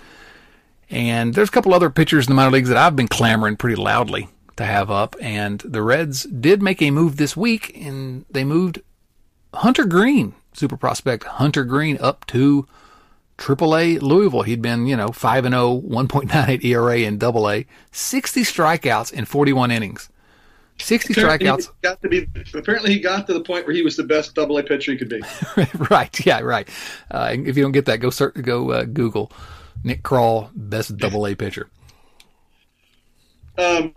and there's a couple other pitchers in the minor leagues that I've been clamoring pretty loudly to have up, and the Reds did make a move this week, and they moved Hunter Greene, super prospect Hunter Greene, up to AAA Louisville. He'd been, you know, 5 and 0, 1.98 ERA in Double A, 60 strikeouts in 41 innings. 60 Apparently strikeouts. he got to be. Apparently, he got to the point where he was the best Double A pitcher he could be. right. Yeah. Right. Uh, if you don't get that, go search, go uh, Google Nick Krall, best double A pitcher. Um,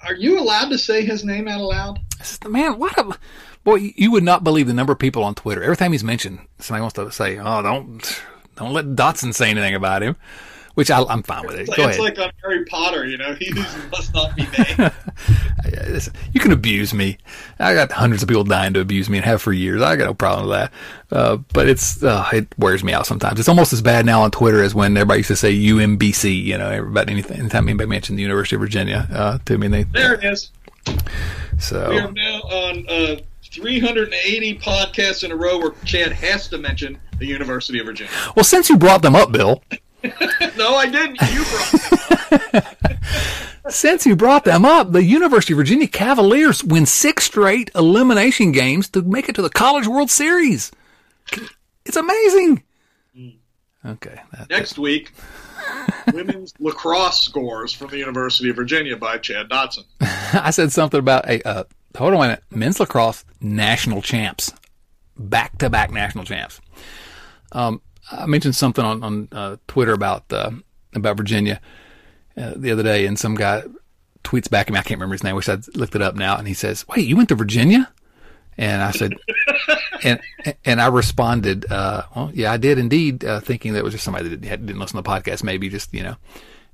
are you allowed to say his name out loud? I said, the Man, what a boy! You would not believe the number of people on Twitter. Every time he's mentioned, somebody wants to say, "Oh, don't don't let Dotson say anything about him," which I, I'm fine with it. It's, Go like, it's like on Harry Potter, you know, he must not be named. You can abuse me. I got hundreds of people dying to abuse me and have for years. I got no problem with that. Uh, but it's uh, it wears me out sometimes. It's almost as bad now on Twitter as when everybody used to say UMBC. You know, everybody anything. Anytime anybody mentioned the University of Virginia uh, to me, they there it is. So We are now on uh, 380 podcasts in a row where Chad has to mention the University of Virginia. well. Since you brought them up, Bill. no, I didn't. You brought. Since you brought them up, the University of Virginia Cavaliers win six straight elimination games to make it to the College World Series. It's amazing. Okay. that- Next week, women's lacrosse scores from the University of Virginia by Chad Dotson. I said something about a uh, hold on a minute. Men's lacrosse national champs, back to back national champs. Um, I mentioned something on on uh, Twitter about uh, about Virginia uh, the other day, and some guy tweets back at me. I can't remember his name. Wish I'd looked it up now. And he says, "Wait, you went to Virginia?" And I said, and and I responded, uh, "Well, yeah, I did indeed," uh, thinking that it was just somebody that didn't, didn't listen to the podcast, maybe just you know.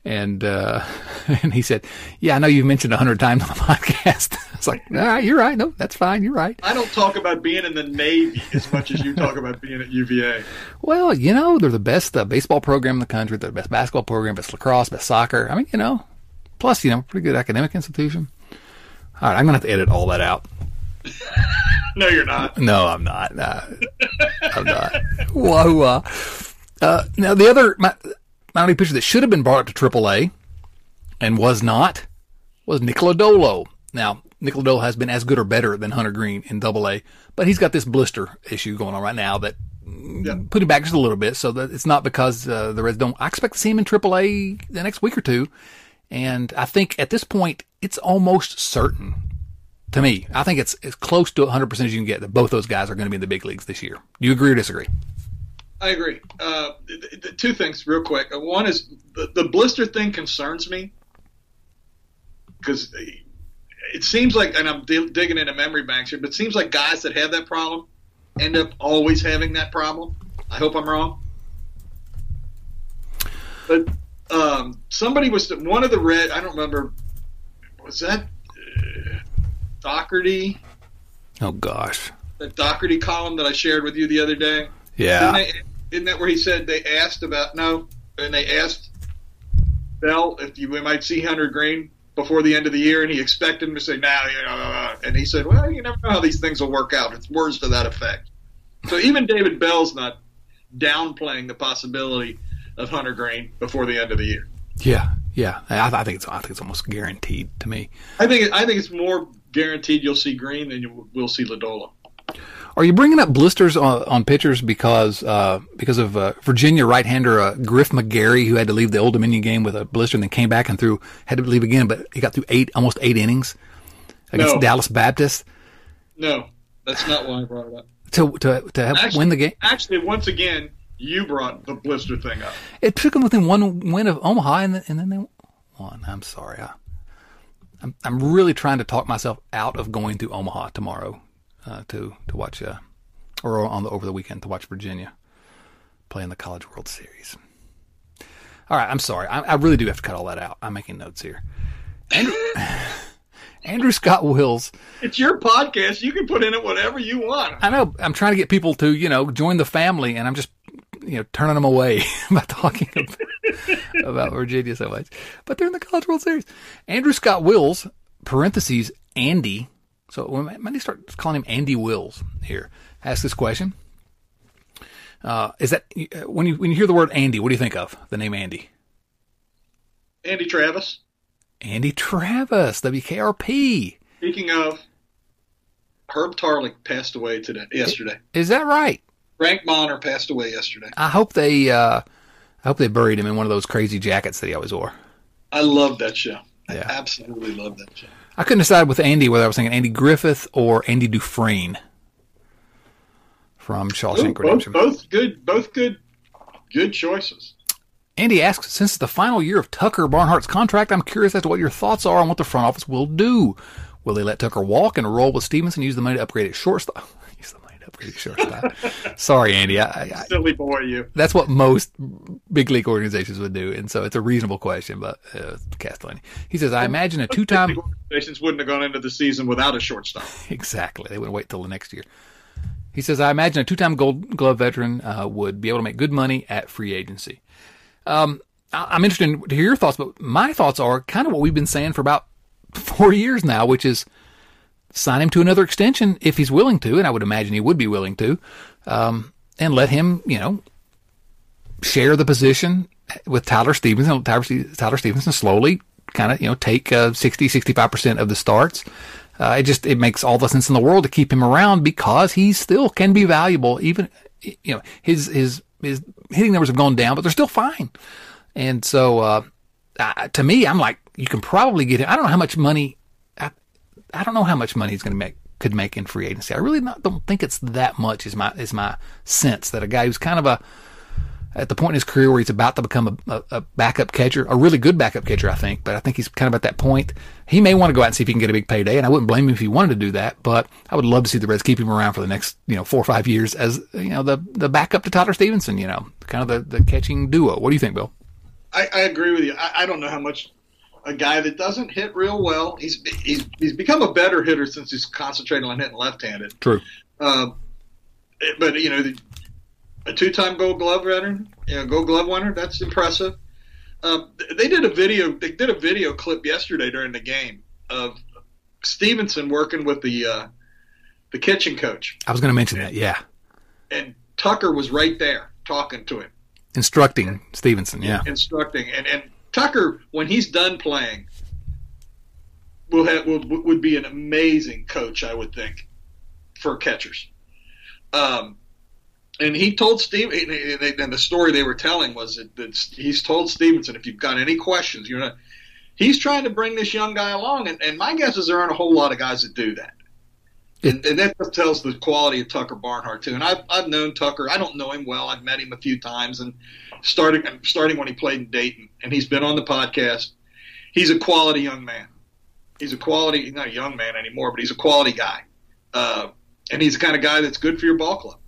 And uh, and he said, "Yeah, I know you've mentioned a hundred times on the podcast." It's like, "All right, you're right. No, that's fine. You're right." I don't talk about being in the Navy as much as you talk about being at UVA. Well, you know, they're the best uh, baseball program in the country. They're the best basketball program, best lacrosse, best soccer. I mean, you know, plus, you know, pretty good academic institution. All right, I'm gonna have to edit all that out. No, you're not. No, I'm not. Uh, I'm not. Whoa. Uh, uh, now, the other mi- minor league pitcher that should have been brought up to AAA and was not was Nick Lodolo. Now, Nick Lodolo has been as good or better than Hunter Greene in Double A, but he's got this blister issue going on right now that Yeah. put him back just a little bit. So that it's not because uh, the Reds don't. I expect to see him in AAA the next week or two, and I think at this point it's almost certain. To me, I think it's as close to 100% as you can get that both those guys are going to be in the big leagues this year. Do you agree or disagree? I agree. Uh, th- th- two things, real quick. Uh, One is the, the blister thing concerns me because it seems like, and I'm di- digging into memory banks here, but it seems like guys that have that problem end up always having that problem. I hope I'm wrong. But um, somebody was one of the red. I don't remember. Was that uh, Daugherty? Oh gosh, That Daugherty column that I shared with you the other day. yeah, they, isn't that where he said they asked about no, and they asked Bell if you we might see Hunter Greene before the end of the year, and he expected him to say, "Now, you know," uh," and he said, "Well, you never know how these things will work out." It's words to that effect. So even David Bell's not downplaying the possibility of Hunter Greene before the end of the year. yeah, yeah. I, I think it's I think it's almost guaranteed to me. I think I think it's more guaranteed you'll see Greene, than you will see Lodolo. Are you bringing up blisters on, on pitchers because uh, because of uh, Virginia right-hander uh, Griff McGarry, who had to leave the Old Dominion game with a blister and then came back and threw had to leave again, but he got through eight almost eight innings against No. Dallas Baptist No, that's not why I brought it up. to to to have, Actually- win the game. Actually, once again, you brought the blister thing up. It took them within one win of Omaha, and then, and then they won. I'm sorry. I, I'm I'm really trying to talk myself out of going to Omaha tomorrow uh, to to watch uh, or on the over the weekend to watch Virginia play in the College World Series. All right, I'm sorry. I, I really do have to cut all that out. I'm making notes here. Andrew, Andrew Scott Wills. It's your podcast. You can put in it whatever you want. I know I'm trying to get people to you know join the family, and I'm just you know turning them away by talking about, about Virginia so much. But they're in the College World Series. Andrew Scott Wills (parentheses Andy). So when I might start calling him Andy Wills here. Ask this question: uh, Is that when you when you hear the word Andy, what do you think of the name Andy? Andy Travis. Andy Travis, WKRP. Speaking of, Herb Tarlek passed away today, yesterday. Is that right? Frank Bonner passed away yesterday. I hope they uh, I hope they buried him in one of those crazy jackets that he always wore. I love that show. I absolutely love that show. I couldn't decide with Andy whether I was thinking Andy Griffith or Andy Dufresne from Ooh, Shawshank both, Redemption. both good, both good, good choices. Andy asks, since it's the final year of Tucker Barnhart's contract, I'm curious as to what your thoughts are on what the front office will do. Will they let Tucker walk and roll with Stephenson, use the money to upgrade at shortstop? Use the money to shortstop. Sorry, Andy. I, I, Silly boy, you. that's what most big league organizations would do, and so it's a reasonable question. But uh, Castellini, he says, I imagine a two-time organizations wouldn't have gone into the season without a shortstop. Exactly. They wouldn't wait till the next year. He says, I imagine a two time gold glove veteran uh, would be able to make good money at free agency. Um, I- I'm interested to hear your thoughts, but my thoughts are kind of what we've been saying for about four years now, which is sign him to another extension if he's willing to, and I would imagine he would be willing to, um, and let him, you know, share the position with Tyler Stephenson. Tyler, Tyler Stephenson slowly kind of, you know, take uh, 60, 65% of the starts. Uh, it just, it makes all the sense in the world to keep him around because he still can be valuable. Even, you know, his, his, his hitting numbers have gone down, but they're still fine. And so, uh, to me, I'm like, you can probably get him. I don't know how much money, I don't know how much money he's going to make, could make in free agency. I really not, don't think it's that much is my, is my sense that a guy who's kind of a, at the point in his career where he's about to become a, a, a backup catcher, a really good backup catcher, I think. But I think he's kind of at that point. He may want to go out and see if he can get a big payday, and I wouldn't blame him if he wanted to do that. But I would love to see the Reds keep him around for the next, you know, four or five years as you know the the backup to Tyler Stephenson. You know, kind of the the catching duo. What do you think, Bill? I, I agree with you. I, I don't know how much a guy that doesn't hit real well. He's he's he's become a better hitter since he's concentrating on hitting left-handed. True. Uh, but you know, the, a two-time Gold Glove veteran, you know, Gold Glove winner. That's impressive. Um, they did a video. They did a video clip yesterday during the game of Stephenson working with the uh, the kitchen coach, I was going to mention that. Yeah, and Tucker was right there talking to him. instructing Stephenson. Yeah, instructing. And and Tucker, when he's done playing, will have will, would be an amazing coach, I would think, for catchers. Um, and he told Steve, and the story they were telling was that, that he's told Stephenson, if you've got any questions, you're not. He's trying to bring this young guy along, and, and my guess is there aren't a whole lot of guys that do that. And, and that just tells the quality of Tucker Barnhart too. And I've I've known Tucker. I don't know him well. I've met him a few times, and starting starting when he played in Dayton, and he's been on the podcast. He's a quality young man. He's a quality, he's not a young man anymore, but he's a quality guy. Uh, and he's the kind of guy that's good for your ball club.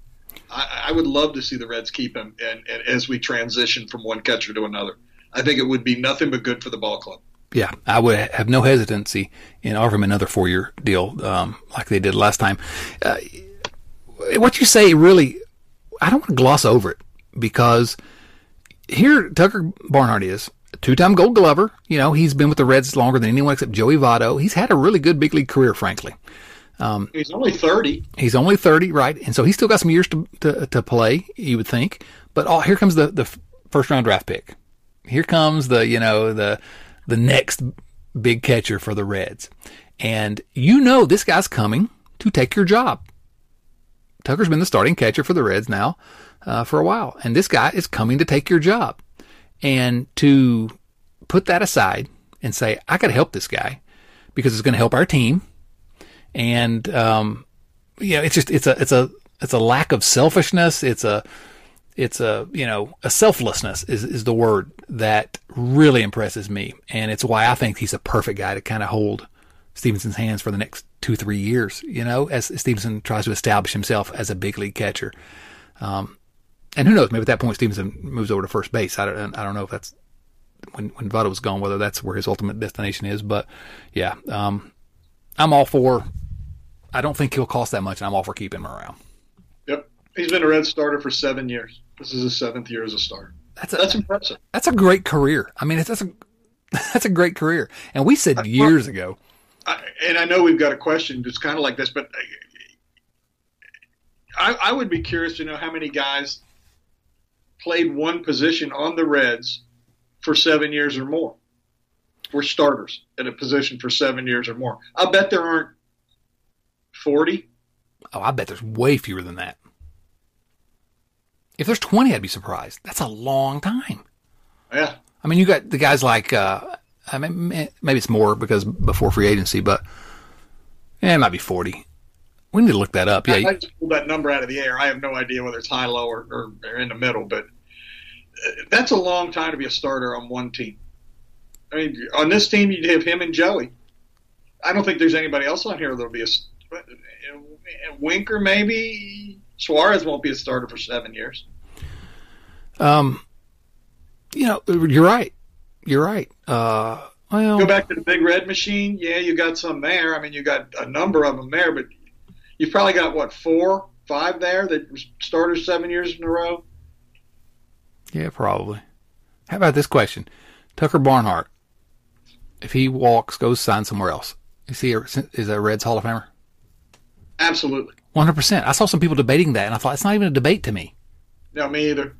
I, I would love to see the Reds keep him, and, and as we transition from one catcher to another, I think it would be nothing but good for the ball club. Yeah. I would have no hesitancy in offering another four year deal, um, like they did last time. Uh, what you say really, I don't want to gloss over it because here Tucker Barnhart is a two-time Gold Glover. You know, he's been with the Reds longer than anyone except Joey Votto. He's had a really good big league career, frankly. He's only thirty. He's only 30, right? And so he's still got some years to, to, to play, you would think. But oh, here comes the, the first round draft pick. Here comes the, you know, the, the next big catcher for the Reds. And you know this guy's coming to take your job. Tucker's been the starting catcher for the Reds now uh, for a while, and this guy is coming to take your job. And to put that aside and say, I got to help this guy because it's going to help our team. And, um, you know, it's just, it's a, it's a, it's a lack of selfishness. It's a, it's a, you know, a selflessness is, is the word that really impresses me. And it's why I think he's a perfect guy to kind of hold Stephenson's hands for the next two, three years, you know, as Stephenson tries to establish himself as a big league catcher. Um, and who knows, maybe at that point Stephenson moves over to first base. I don't, I don't know if that's when, when Votto was gone, whether that's where his ultimate destination is, but yeah, um, I'm all for, I don't think he'll cost that much and I'm all for keeping him around. Yep. He's been a Red starter for seven years. This is his seventh year as a starter. That's, a, that's impressive. That's a great career. I mean, it's, that's a, that's a great career. And we said years ago, I, and I know we've got a question that's kind of like this, but I, I would be curious to know how many guys played one position on the Reds for seven years or more. Were starters at a position for seven years or more. I bet there aren't 40. Oh, I bet there's way fewer than that. If there's 20, I'd be surprised. That's a long time. Yeah. I mean, you got the guys like uh, I mean, maybe it's more because before free agency, but yeah, it might be 40. We need to look that up. Yeah, I just pulled that number out of the air. I have no idea whether it's high, low, or, or, or in the middle, but uh, that's a long time to be a starter on one team. I mean, on this team, you'd have him and Joey. I don't think there's anybody else on here that'll be a, a Winker, maybe. Suarez won't be a starter for seven years. Um, you know, you're right you're right. Uh, well, go back to the big red machine. Yeah, you got some there. I mean, you got a number of them there, but you've probably got what four, five there that started seven years in a row. Yeah, probably. How about this question? Tucker Barnhart, if he walks, goes sign somewhere else, is he a, is a Reds Hall of Famer? Absolutely. One hundred percent. I saw some people debating that, and I thought it's not even a debate to me. No, me either.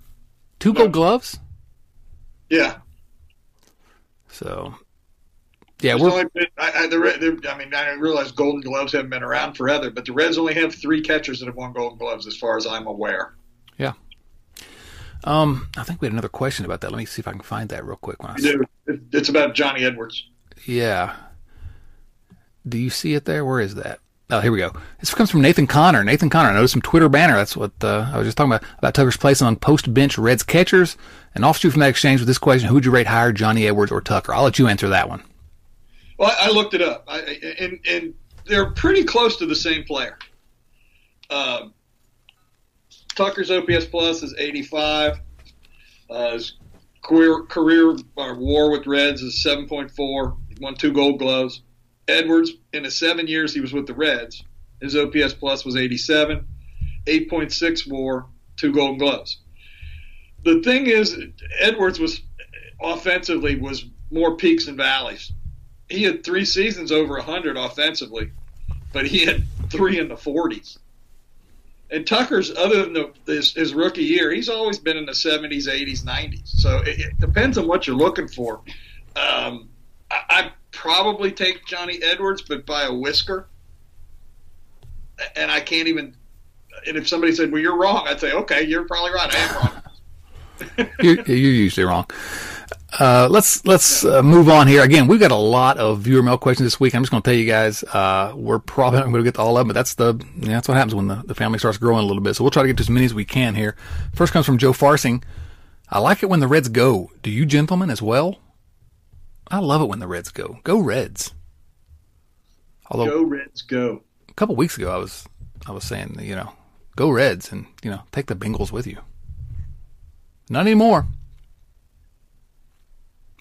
Two Gold Gloves. Yeah, so, yeah, we're. Been, I, I, the, I mean, I realize Golden Gloves haven't been around forever, but the Reds only have three catchers that have won Golden Gloves, as far as I'm aware. Yeah. Um, I think we had another question about that. Let me see if I can find that real quick. When I. It's about Johnny Edwards. Yeah. Do you see it there? Where is that? Oh, here we go. This comes from Nathan Connor. Nathan Connor, I noticed some Twitter banner. That's what uh, I was just talking about, about Tucker's place on post bench Reds catchers. And offshoot from that exchange with this question, who would you rate higher, Johnny Edwards or Tucker? I'll let you answer that one. Well, I looked it up, I, and, and they're pretty close to the same player. Uh, Tucker's OPS plus is 85. Uh, his career, career uh, WAR with Reds is 7.4. He won two Gold Gloves. Edwards, in the seven years he was with the Reds, his OPS plus was 87, 8.6 WAR, two Golden Gloves. The thing is, Edwards was offensively was more peaks and valleys. He had three seasons over 100 offensively, but he had three in the 40s. And Tucker's, other than the, his, his, rookie year, he's always been in the 70s, 80s, 90s. So it, it depends on what you're looking for. Um, I probably take Johnny Edwards, but by a whisker. And I can't even. And if somebody said, "Well, you're wrong," I'd say, "Okay, you're probably right. I am wrong." you're, you're, usually wrong. Uh, let's let's uh, move on here. Again, we've got a lot of viewer mail questions this week. I'm just going to tell you guys, uh, we're probably not going to get to all of them, but that's the that's what happens when the, the family starts growing a little bit. So we'll try to get to as many as we can here. First comes from Joe Farsing. I like it when the Reds go. Do you gentlemen as well? I love it when the Reds go. Go Reds. Although go Reds, go. A couple weeks ago, I was I was saying, you know, go Reds, and you know, take the Bengals with you. Not anymore.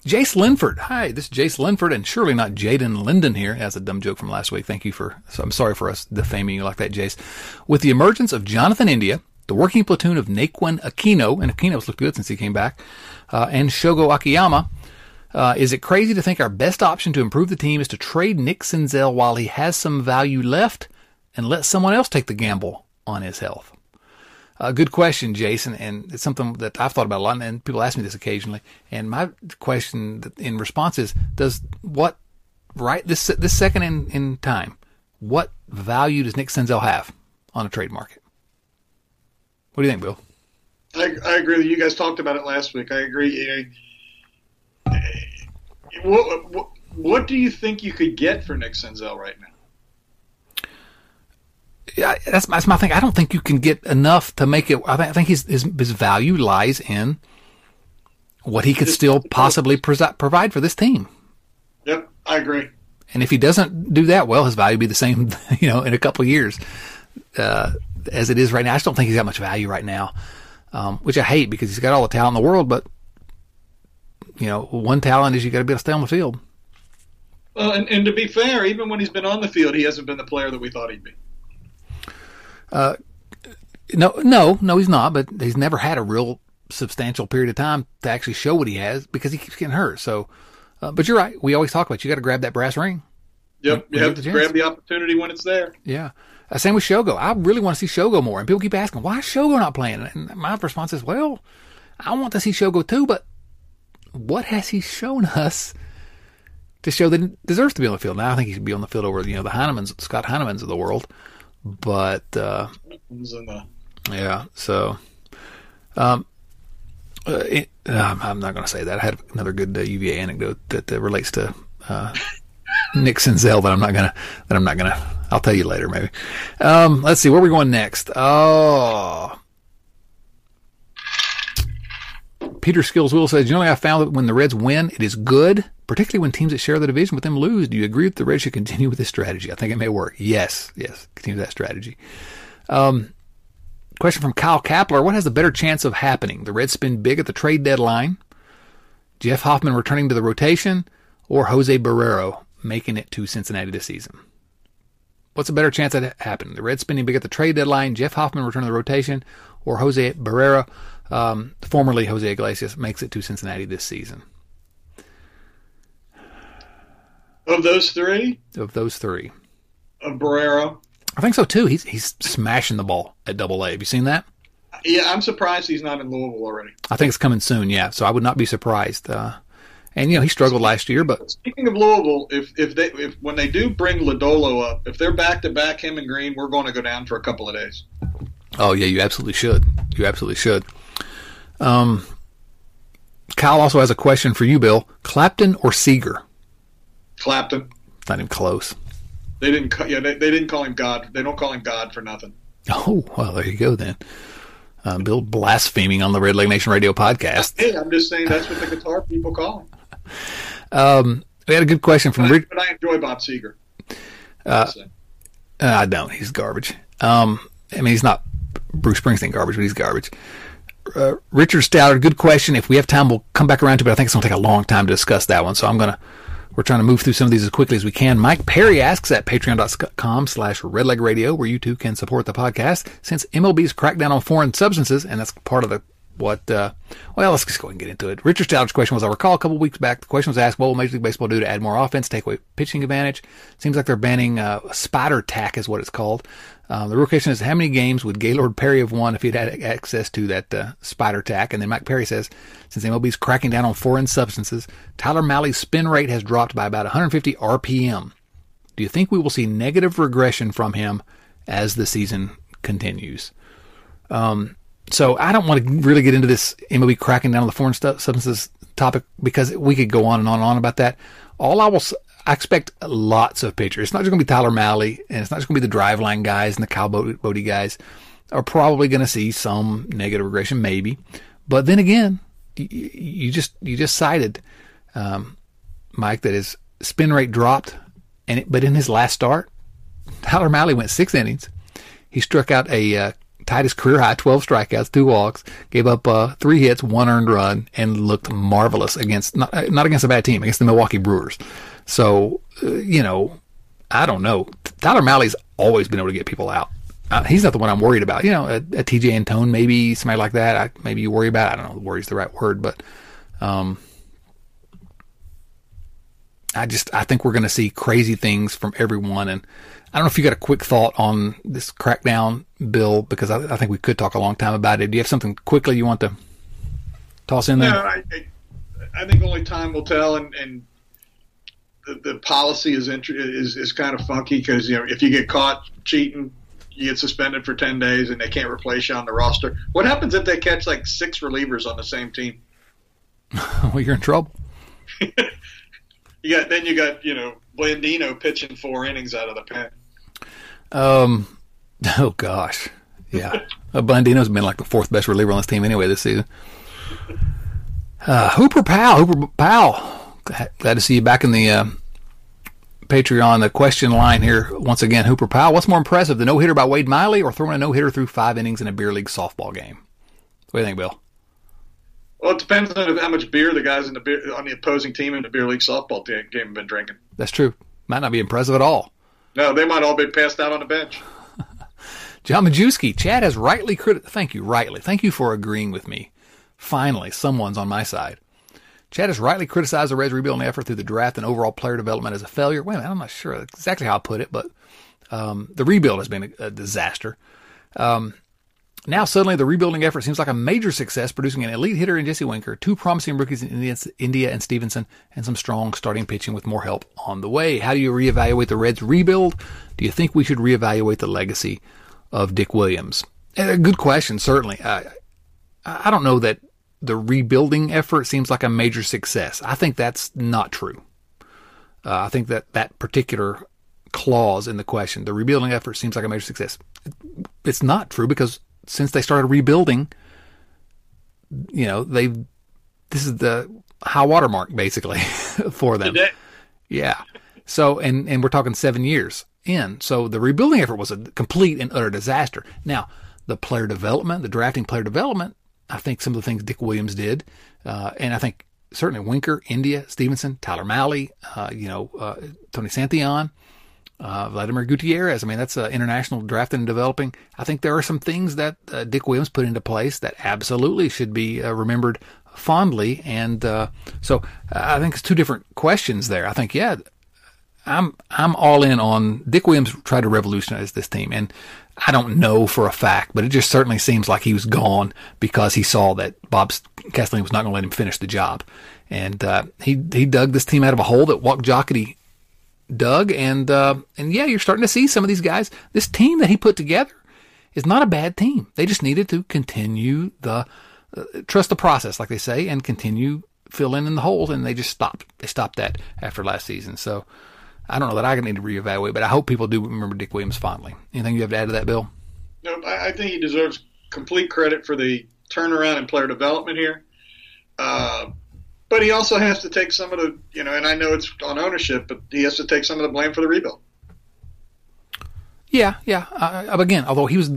Jace Linford. Hi, this is Jace Linford, and surely not Jaden Linden here. As a dumb joke from last week. Thank you for. So I'm sorry for us defaming you like that, Jace. With the emergence of Jonathan India, the working platoon of Naquin Aquino, and Aquino's looked good since he came back, uh, and Shogo Akiyama, uh, is it crazy to think our best option to improve the team is to trade Nick Senzel while he has some value left and let someone else take the gamble on his health? Uh, good question, Jason, and it's something that I've thought about a lot, and people ask me this occasionally. And my question in response is, does what right this this second in, in time, what value does Nick Senzel have on a trade market? What do you think, Bill? I, I agree. You guys talked about it last week. I agree. What, what, what do you think you could get for Nick Senzel right now? Yeah, that's, that's my thing. I don't think you can get enough to make it. I think, I think his, his, his value lies in what he could still possibly provide for this team. Yep, I agree. And if he doesn't do that well, his value be the same, you know, in a couple of years uh, as it is right now. I just don't think he's got much value right now, um, which I hate because he's got all the talent in the world. But you know, one talent is you got to be able to stay on the field. Well, and, and to be fair, even when he's been on the field, he hasn't been the player that we thought he'd be. Uh, no, no, no, he's not. But he's never had a real substantial period of time to actually show what he has because he keeps getting hurt. So, uh, but you're right. We always talk about you got to grab that brass ring. Yep, you have to grab the opportunity when it's there. Yeah. Uh, same with Shogo. I really want to see Shogo more. And people keep asking, why is Shogo not playing? And my response is, well, I want to see Shogo too, but what has he shown us to show that he deserves to be on the field? Now I think he should be on the field over, you know, the Heinemans, Scott Heinemans of the world. But, uh, yeah, so, um, uh, it, uh, I'm not going to say that. I had another good uh, UVA anecdote that relates to uh, Nick Senzel that I'm not gonna that I'm not gonna. I'll tell you later, maybe. Um, let's see where are we going next. Oh, Peter Skills Will says, generally I found that when the Reds win, it is good, particularly when teams that share the division with them lose. Do you agree that the Reds should continue with this strategy? I think it may work. Yes, yes, continue that strategy. Um, question from Kyle Kapler. What has the better chance of happening? The Reds spend big at the trade deadline, Jeff Hoffman returning to the rotation, or Jose Barrero making it to Cincinnati this season? What's a better chance of happening? The Reds spending big at the trade deadline, Jeff Hoffman returning to the rotation, or Jose Barrero um, formerly Jose Iglesias, makes it to Cincinnati this season. Of those three? Of those three. Of Barrera. I think so too. He's he's smashing the ball at Double A. Have you seen that? Yeah, I'm surprised he's not in Louisville already. I think it's coming soon. Yeah, so I would not be surprised. Uh, and you know he struggled last year, but speaking of Louisville, if if they if when they do bring Lodolo up, if they're back to back him and Greene, we're going to go down for a couple of days. Oh yeah, you absolutely should. You absolutely should. Um, Kyle also has a question for you, Bill. Clapton or Seger? Clapton. Not even close. They didn't. Yeah, they, they didn't call him God. They don't call him God for nothing. Oh well, there you go then. Uh, Bill blaspheming on the Red Leg Nation Radio podcast. Hey, I'm just saying that's what the guitar people call him. Um, we had a good question from. But, but I enjoy Bob Seger. Uh, I don't. He's garbage. Um, I mean, he's not Bruce Springsteen garbage, but he's garbage uh, Richard Stouter, good question. If we have time, we'll come back around to it. I think it's going to take a long time to discuss that one. So I'm going to, we're trying to move through some of these as quickly as we can. Mike Perry asks at patreon.com slash redleg radio, where you too can support the podcast. Since MLB's crackdown on foreign substances, and that's part of the what, uh, well, let's just go ahead and get into it. Richard Stouter's question was, I recall a couple weeks back, the question was asked, what will Major League Baseball do to add more offense, take away pitching advantage? Seems like they're banning, uh, spider tack is what it's called. Um, the real question is, how many games would Gaylord Perry have won if he'd had access to that uh, spider tack? And then Mike Perry says, since MLB's cracking down on foreign substances, Tyler Mahle's spin rate has dropped by about 150 RPM. Do you think we will see negative regression from him as the season continues? Um, so I don't want to really get into this MLB cracking down on the foreign substances topic because we could go on and on and on about that. All I will I expect lots of pitchers. It's not just going to be Tyler Mahle, and it's not just going to be the driveline guys and the Kyle guys are probably going to see some negative regression, maybe. But then again, you, you just you just cited, um, Mike, that his spin rate dropped, and it, but in his last start, Tyler Mahle went six innings. He struck out a uh, tied his career high 12 strikeouts, two walks, gave up uh, three hits, one earned run, and looked marvelous against not not against a bad team, against the Milwaukee Brewers. So, uh, you know, I don't know. Tyler Mahle's always been able to get people out. Uh, he's not the one I'm worried about. You know, a, a Tejay Antone, maybe somebody like that. I, maybe you worry about. I don't know. Worry's the right word, but um, I just I think we're going to see crazy things from everyone. And I don't know if you got a quick thought on this crackdown bill because I, I think we could talk a long time about it. Do you have something quickly you want to toss in there? No, I, I think only time will tell, and, and the, the policy is, int- is is kind of funky because you know if you get caught cheating, you get suspended for ten days and they can't replace you on the roster. What happens if they catch like six relievers on the same team? well, you're in trouble. you got then you got you know Blandino pitching four innings out of the pen. Um, oh gosh, yeah. uh, Blandino's been like the fourth best reliever on this team anyway this season. Uh, Hooper Powell, Hooper Powell. Glad to see you back in the uh, Patreon the question line here once again. Hooper Powell, what's more impressive, the no hitter by Wade Miley or throwing a no hitter through five innings in a beer league softball game? What do you think, Bill? Well, it depends on how much beer the guys in the beer, on the opposing team in the beer league softball game have been drinking. That's true. Might not be impressive at all. No, they might all be passed out on the bench. John Majewski, Chad has rightly crit. Thank you, rightly. Thank you for agreeing with me. Finally, someone's on my side. Chad has rightly criticized the Reds rebuilding effort through the draft and overall player development as a failure. Wait a minute, I'm not sure exactly how I put it, but um, the rebuild has been a, a disaster. Um, now suddenly the rebuilding effort seems like a major success, producing an elite hitter in Jesse Winker, two promising rookies in India, and Stephenson, and some strong starting pitching with more help on the way. How do you reevaluate the Reds rebuild? Do you think we should reevaluate the legacy of Dick Williams? A good question, certainly. I, I don't know that the rebuilding effort seems like a major success. I think that's not true. Uh, I think that that particular clause in the question, the rebuilding effort seems like a major success. It's not true because since they started rebuilding, you know, they this is the high watermark basically for them. Today. Yeah. So and and we're talking 7 years in. So the rebuilding effort was a complete and utter disaster. Now, the player development, the drafting player development, I think some of the things Dick Williams did, uh, and I think certainly Winker, India, Stephenson, Tyler Mahle, uh, you know, uh, Tony Santillan, uh, Vladimir Gutierrez. I mean, that's uh, international drafting and developing. I think there are some things that uh, Dick Williams put into place that absolutely should be uh, remembered fondly. And uh, so I think it's two different questions there. I think, yeah, I'm I'm all in on Dick Williams tried to revolutionize this team, and I don't know for a fact, but it just certainly seems like he was gone because he saw that Bob Castellini was not going to let him finish the job, and uh, he he dug this team out of a hole that Walt Jocketty dug, and uh, and yeah, you're starting to see some of these guys. This team that he put together is not a bad team. They just needed to continue the uh, trust the process, like they say, and continue filling in the holes, and they just stopped. They stopped that after last season. So I don't know that I need to reevaluate, but I hope people do remember Dick Williams fondly. Anything you have to add to that, Bill? No, I think he deserves complete credit for the turnaround in player development here. Uh, but he also has to take some of the, you know, and I know it's on ownership, but he has to take some of the blame for the rebuild. Yeah, yeah. Uh, again, although he was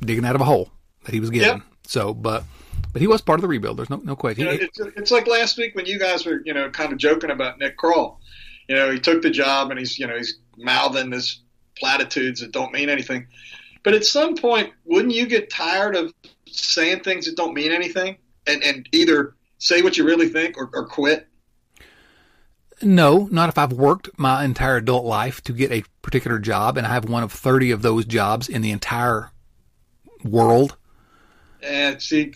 digging out of a hole that he was getting, yep. so but but he was part of the rebuild. There's no no question. You know, it's, it's like last week when you guys were, you know, kind of joking about Nick Krall. You know, he took the job and he's, you know, he's mouthing this platitudes that don't mean anything. But at some point, wouldn't you get tired of saying things that don't mean anything and, and either say what you really think or, or quit? No, not if I've worked my entire adult life to get a particular job and I have one of 30 of those jobs in the entire world. And see,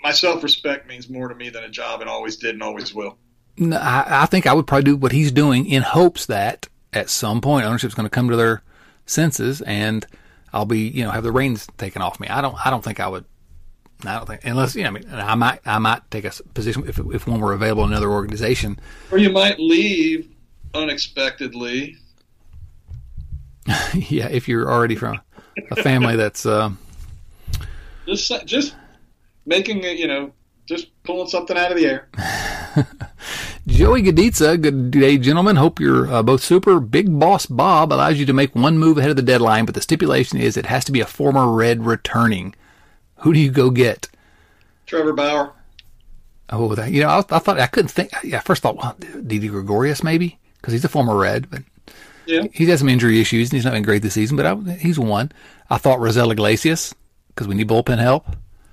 my self respect means more to me than a job and always did and always will. No, I, I think I would probably do what he's doing in hopes that at some point ownership's going to come to their senses and I'll be, you know, have the reins taken off me. I don't, I don't think I would I don't think unless you know. I mean, I might I might take a position if if one were available in another organization, or you might leave unexpectedly. yeah, if you're already from a family that's uh, just just making it, you know, just pulling something out of the air. Joey Gaditza, good day, gentlemen. Hope you're uh, both super. Big Boss Bob allows you to make one move ahead of the deadline, but the stipulation is it has to be a former Red returning. Who do you go get? Trevor Bauer. Oh, that, you know, I, I, thought I couldn't think. Yeah, first thought, well, Didi Gregorius maybe because he's a former Red, but yeah, he's had some injury issues and he's not been great this season. But I, he's one. I thought Raisel Iglesias because we need bullpen help.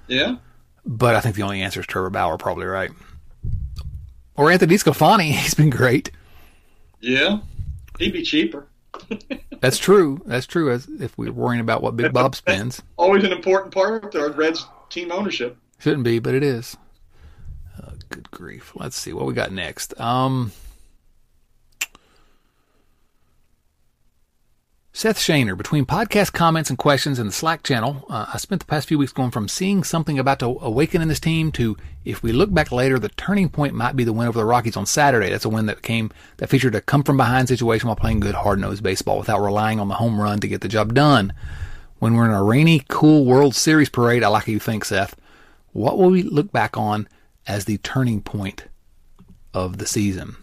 Yeah, but I think the only answer is Trevor Bauer. Probably right. Or Anthony Scafani. He's been great. Yeah, he'd be cheaper. That's true. That's true. As if we're worrying about what Big Bob spends, always an important part of the Reds team ownership. Shouldn't be, but it is. Oh, good grief. Let's see what we got next. Um, Seth Shaner, between podcast comments and questions in the Slack channel, uh, I spent the past few weeks going from seeing something about to awaken in this team to, if we look back later, the turning point might be the win over the Rockies on Saturday. That's a win that came that featured a come from behind situation while playing good hard nosed baseball without relying on the home run to get the job done. When we're in a rainy, cool World Series parade, I like how you think, Seth. What will we look back on as the turning point of the season?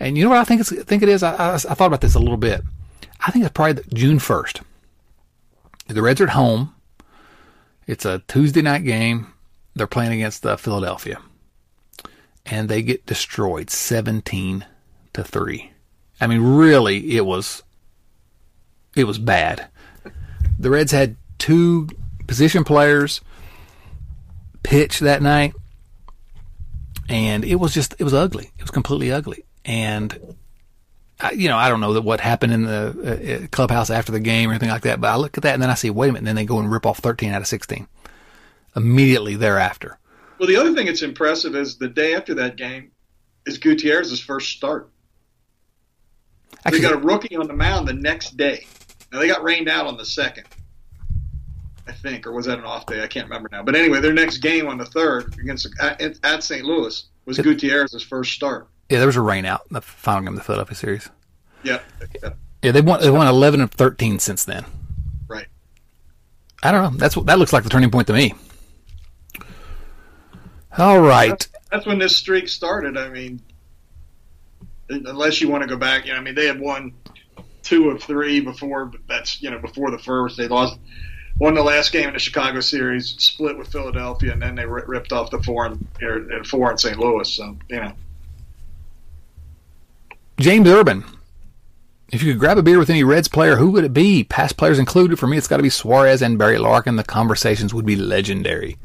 And you know what I think, think it is? I, I, I thought about this a little bit. I think it's probably June 1st. The Reds are at home. It's a Tuesday night game. They're playing against uh, Philadelphia. And they get destroyed 17 to 3. I mean, really, it was it was bad. The Reds had two position players pitch that night, and it was just it was ugly. It was completely ugly. And you know, I don't know that what happened in the uh, clubhouse after the game or anything like that, but I look at that and then I see, wait a minute, and then they go and rip off 13 out of 16 immediately thereafter. Well, the other thing that's impressive is the day after that game is Gutierrez's first start. Actually, they got a rookie on the mound the next day. Now they got rained out on the second, I think, or was that an off day? I can't remember now. But anyway, their next game on the third against at, at St. Louis was Gutierrez's first start. Yeah, there was a rain out in the final game of the Philadelphia series. Yeah. Yeah, Yeah, they won. They won eleven of thirteen since then. Right. I don't know. That's what that looks like the turning point to me. All right. That's, that's when this streak started. I mean, unless you want to go back, you know, I mean, they had won two of three before, but that's you know before the first. They lost won the last game in the Chicago series, split with Philadelphia, and then they ripped off the four and, and four in St. Louis. So you know. James Urban. If you could grab a beer with any Reds player, who would it be? Past players included. For me, it's got to be Suarez and Barry Larkin. The conversations would be legendary.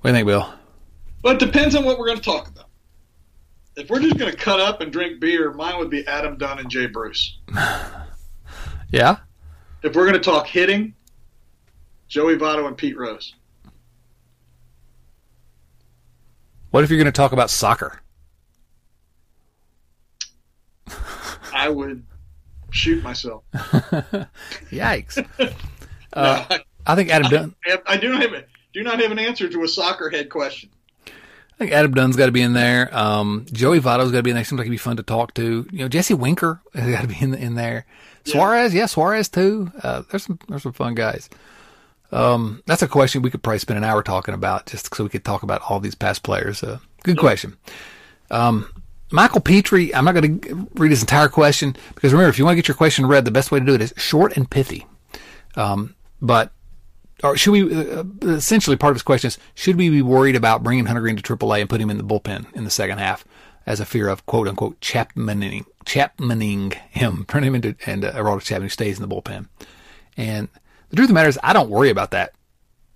What do you think, Bill? Well, it depends on what we're going to talk about. If we're just going to cut up and drink beer, mine would be Adam Dunn and Jay Bruce. yeah? If we're going to talk hitting, Joey Votto and Pete Rose. What if you're going to talk about soccer? I would shoot myself. Yikes! Uh, no, I think Adam Dunn. I, I, do not have a, do not have an answer to a soccer head question. I think Adam Dunn's got to be in there. Um, Joey Votto's got to be in there. Seems like he'd be fun to talk to. You know, Jesse Winker has got to be in in there. Yeah. Suarez, yeah, Suarez too. Uh, there's some there's some fun guys. Um, that's a question we could probably spend an hour talking about, just so we could talk about all these past players. Uh, good question. Um, Michael Petrie, I'm not going to read his entire question because remember, if you want to get your question read, the best way to do it is short and pithy. Um, but or should we uh, essentially part of his question is should we be worried about bringing Hunter Greene to AAA and putting him in the bullpen in the second half as a fear of quote unquote Chapmaning Chapmaning him, turn him into and uh, Aroldis Chapman who stays in the bullpen. And the truth of the matter is, I don't worry about that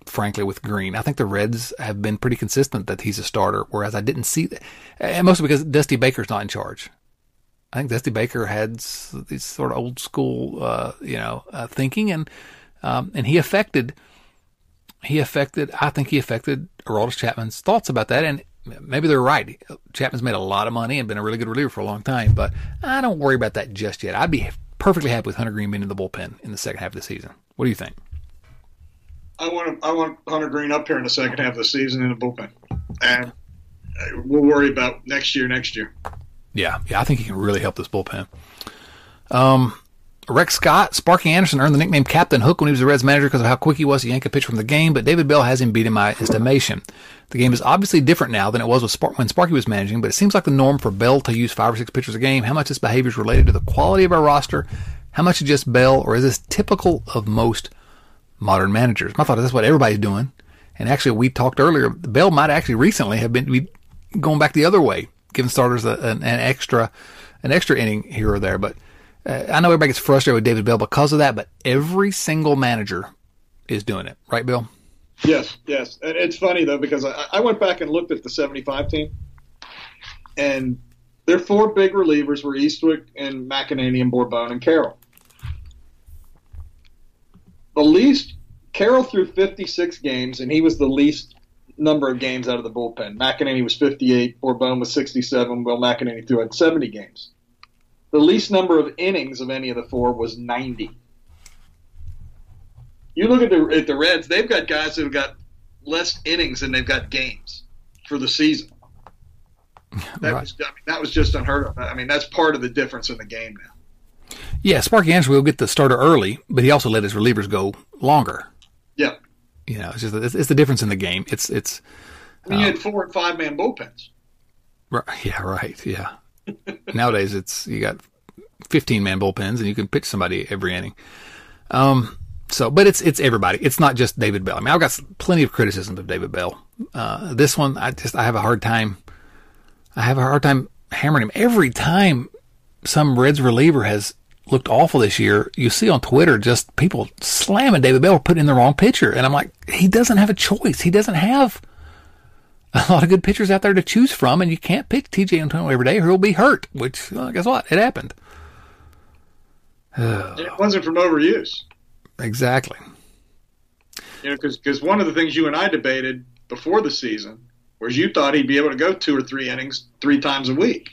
frankly, with Greene. I think the Reds have been pretty consistent that he's a starter, whereas I didn't see that. And mostly because Dusty Baker's not in charge. I think Dusty Baker had these sort of old school, uh, you know, uh, thinking, and um, and he affected, he affected. I think he affected Aroldis Chapman's thoughts about that, and maybe they're right. Chapman's made a lot of money and been a really good reliever for a long time, but I don't worry about that just yet. I'd be perfectly happy with Hunter Greene being in the bullpen in the second half of the season. What do you think? I want I want Hunter Greene up here in the second half of the season in the bullpen, and we'll worry about next year. Next year. Yeah, yeah, I think he can really help this bullpen. Um, Rex Scott, Sparky Anderson earned the nickname Captain Hook when he was the Reds manager because of how quick he was to yank a pitch from the game, but David Bell has him beat in my estimation. The game is obviously different now than it was Spark- when Sparky was managing, but it seems like the norm for Bell to use five or six pitchers a game. How much this behavior is related to the quality of our roster? How much is just Bell, or is this typical of most modern managers. I thought that's what everybody's doing. And actually, we talked earlier, Bell might actually recently have been be going back the other way, giving starters a, an, an, extra an extra inning here or there. But uh, I know everybody gets frustrated with David Bell because of that, but every single manager is doing it, right, Bill? Yes, yes. And it's funny though because I, I went back and looked at the '75 team, and their four big relievers were Eastwick and McEnaney and Borbon and Carroll the least Carroll threw 56 games, and he was the least number of games out of the bullpen. McEnaney was 58, Borbon was 67, Will McEnaney threw at 70 games. the least number of innings of any of the four was 90. You look at the at the Reds; they've got guys that have got less innings than they've got games for the season. That Right. was I mean, that was just unheard of. I mean, that's part of the difference in the game now. Yeah, Sparky Anderson will get the starter early, but he also let his relievers go longer. Yeah, You know, it's just it's, it's the difference in the game. It's it's I mean, you had four and five man bullpens. Right. Yeah, right. Yeah. Nowadays, it's you got 15 man bullpens and you can pitch somebody every inning. Um, so, but it's it's everybody. It's not just David Bell. I mean, I've got plenty of criticism of David Bell. Uh, this one, I just I have a hard time. I have a hard time hammering him every time some Reds reliever has looked awful this year. You see on Twitter just people slamming David Bell, putting in the wrong pitcher, and I'm like, he doesn't have a choice. He doesn't have a lot of good pitchers out there to choose from, and you can't pick Tejay Antone every day or he'll be hurt, which, well, guess what? It happened. It wasn't from overuse. Exactly. You know, because one of the things you and I debated before the season was you thought he'd be able to go two or three innings three times a week,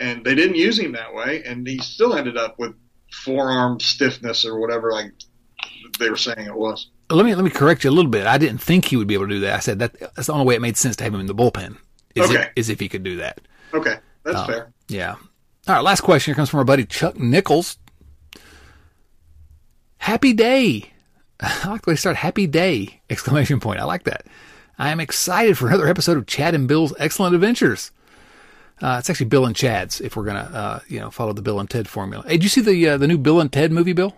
and they didn't use him that way, and he still ended up with forearm stiffness or whatever like they were saying it was. Let me let me correct you a little bit. I didn't think he would be able to do that. I said that that's the only way it made sense to have him in the bullpen. Is, Okay. if, is if he could do that. Okay, that's Oh. fair. Yeah. All right. Last question here comes from our buddy Chuck Nichols. Happy day. I like the way they start. Happy day! Exclamation point. I like that. I am excited for another episode of Chad and Bill's Excellent Adventures. Uh, it's actually Bill and Chad's if we're gonna, uh, you know, follow the Bill and Ted formula. Hey, did you see the uh, the new Bill and Ted movie, Bill?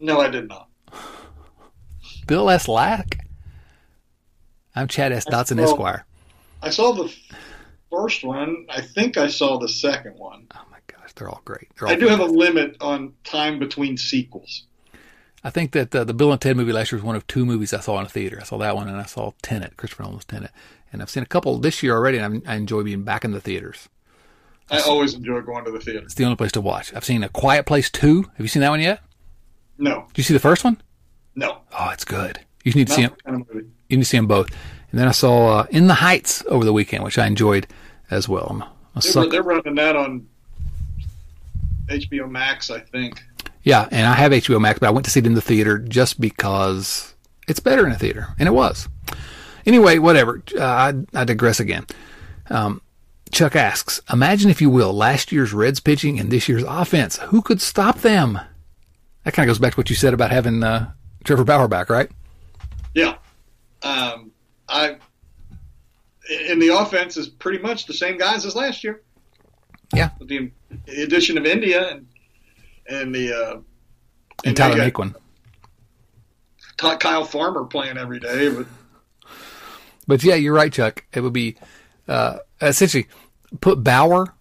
No, I did not. Bill S. Lack. I'm Chad S. Dotson Well- Esquire. I saw the first one. I think I saw the second one. Oh my gosh, they're all great. They're all I do have a limit on time between sequels. I think that uh, the Bill and Ted movie last year was one of two movies I saw in a theater. I saw that one and I saw Tenet, Christopher Nolan's Tenet. And I've seen a couple this year already, and I'm, I enjoy being back in the theaters. I always enjoy going to the theater. It's the only place to watch. I've seen A Quiet Place 2. Have you seen that one yet? No, Did you see the first one? no, Oh, it's good. You need to not see them. kind of movie. You need to see them both. And then I saw uh, In the Heights over the weekend, which I enjoyed as well. I'm a They're, they're running that on HBO Max, I think. Yeah, and I have HBO Max, but I went to see it in the theater just because it's better in a theater, and it was. Anyway, whatever. Uh, I, I digress again. Um, Chuck asks, imagine if you will, last year's Reds pitching and this year's offense. Who could stop them? That kind of goes back to what you said about having uh, Trevor Bauer back, right? Yeah, um, I and the offense is pretty much the same guys as last year. Yeah. with the addition of India and and the uh, And Tyler Naquin. Kyle Farmer playing every day, but But yeah, you're right, Chuck. It would be uh, essentially put Bauer,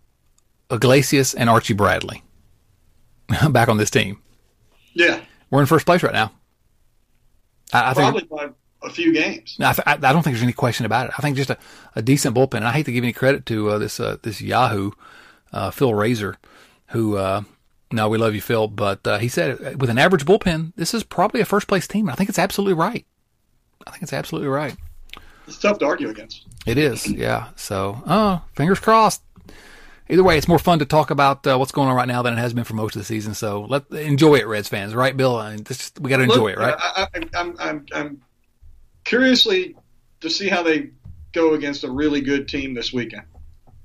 Iglesias, and Archie Bradley back on this team. yeah, We're in first place right now. I, I think probably by a few games. I, I I don't think there's any question about it. I think just a, a decent bullpen. And I hate to give any credit to uh, this uh, this Yahoo uh, Phil Razor, who uh, no, we love you, Phil, but uh, he said uh, with an average bullpen, this is probably a first place team. And I think it's absolutely right. I think it's absolutely right. It's tough to argue against. It is, yeah. So, oh, fingers crossed. Either way, it's more fun to talk about uh, what's going on right now than it has been for most of the season. So let enjoy it, Reds fans, right, Bill? I mean, this, we got to enjoy it, right? I, I, I'm, I'm, I'm curiously to see how they go against a really good team this weekend.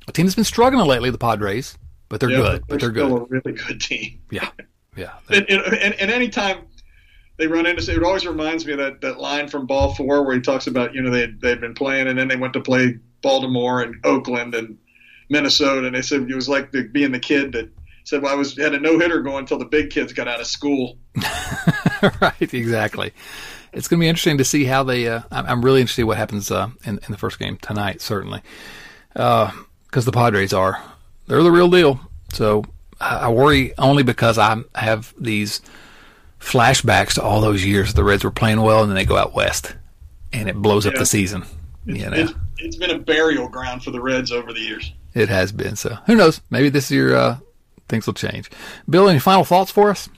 A team that's been struggling lately, the Padres, but they're Yeah, good. But they're good. still good. a really good team. Yeah, yeah. And, and, and, and anytime they run into, it always reminds me of that, that line from Ball Four where he talks about you know they they'd been playing and then they went to play Baltimore and Oakland and Minnesota and they said it was like the, being the kid that said well I was had a no hitter going until the big kids got out of school. right, exactly. It's going to be interesting to see how they. Uh, I'm really interested in what happens uh, in, in the first game tonight, certainly, because the Padres are they're the real deal. So I worry only because I have these flashbacks to all those years the Reds were playing well, and then they go out west, and it blows up the season. You know, It's, it's been a burial ground for the Reds over the years. it has been. So who knows? Maybe this year uh, things will change. Bill, any final thoughts for us?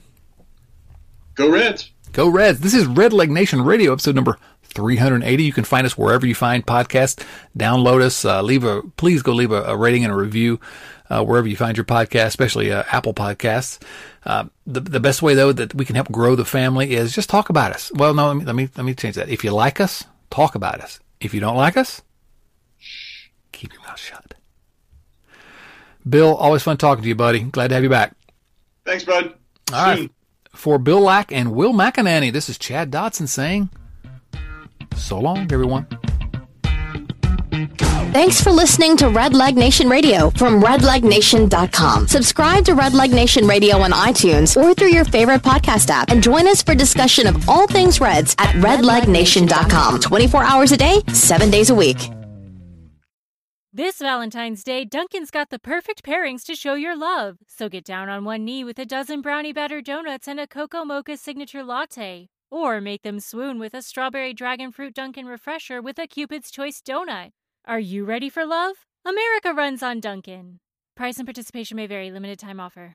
Go Reds! Go Reds. This is Red Leg Nation Radio, episode number 380. You can find us wherever you find podcasts. Download us. Uh, leave a, please go leave a, a rating and a review. Uh, wherever you find your podcast, especially uh, Apple Podcasts. Uh, the the best way though that we can help grow the family is just talk about us. Well, no, let me let me, let me change that. If you like us, talk about us. If you don't like us, keep your mouth shut. Bill, always fun talking to you, buddy. Glad to have you back. Thanks, bud. All right. For Bill Lack and Will McInerney, this is Chad Dotson saying, so long, everyone. Thanks for listening to Red Leg Nation Radio from redlegnation.com. Subscribe to Red Leg Nation Radio on iTunes or through your favorite podcast app and join us for discussion of all things Reds at redlegnation.com. 24 hours a day, 7 days a week. This Valentine's Day, Dunkin's got the perfect pairings to show your love. So get down on one knee with a dozen brownie batter donuts and a cocoa mocha signature latte. Or make them swoon with a strawberry dragon fruit Dunkin' refresher with a Cupid's Choice donut. Are you ready for love? America runs on Dunkin'. Price and participation may vary, limited time offer.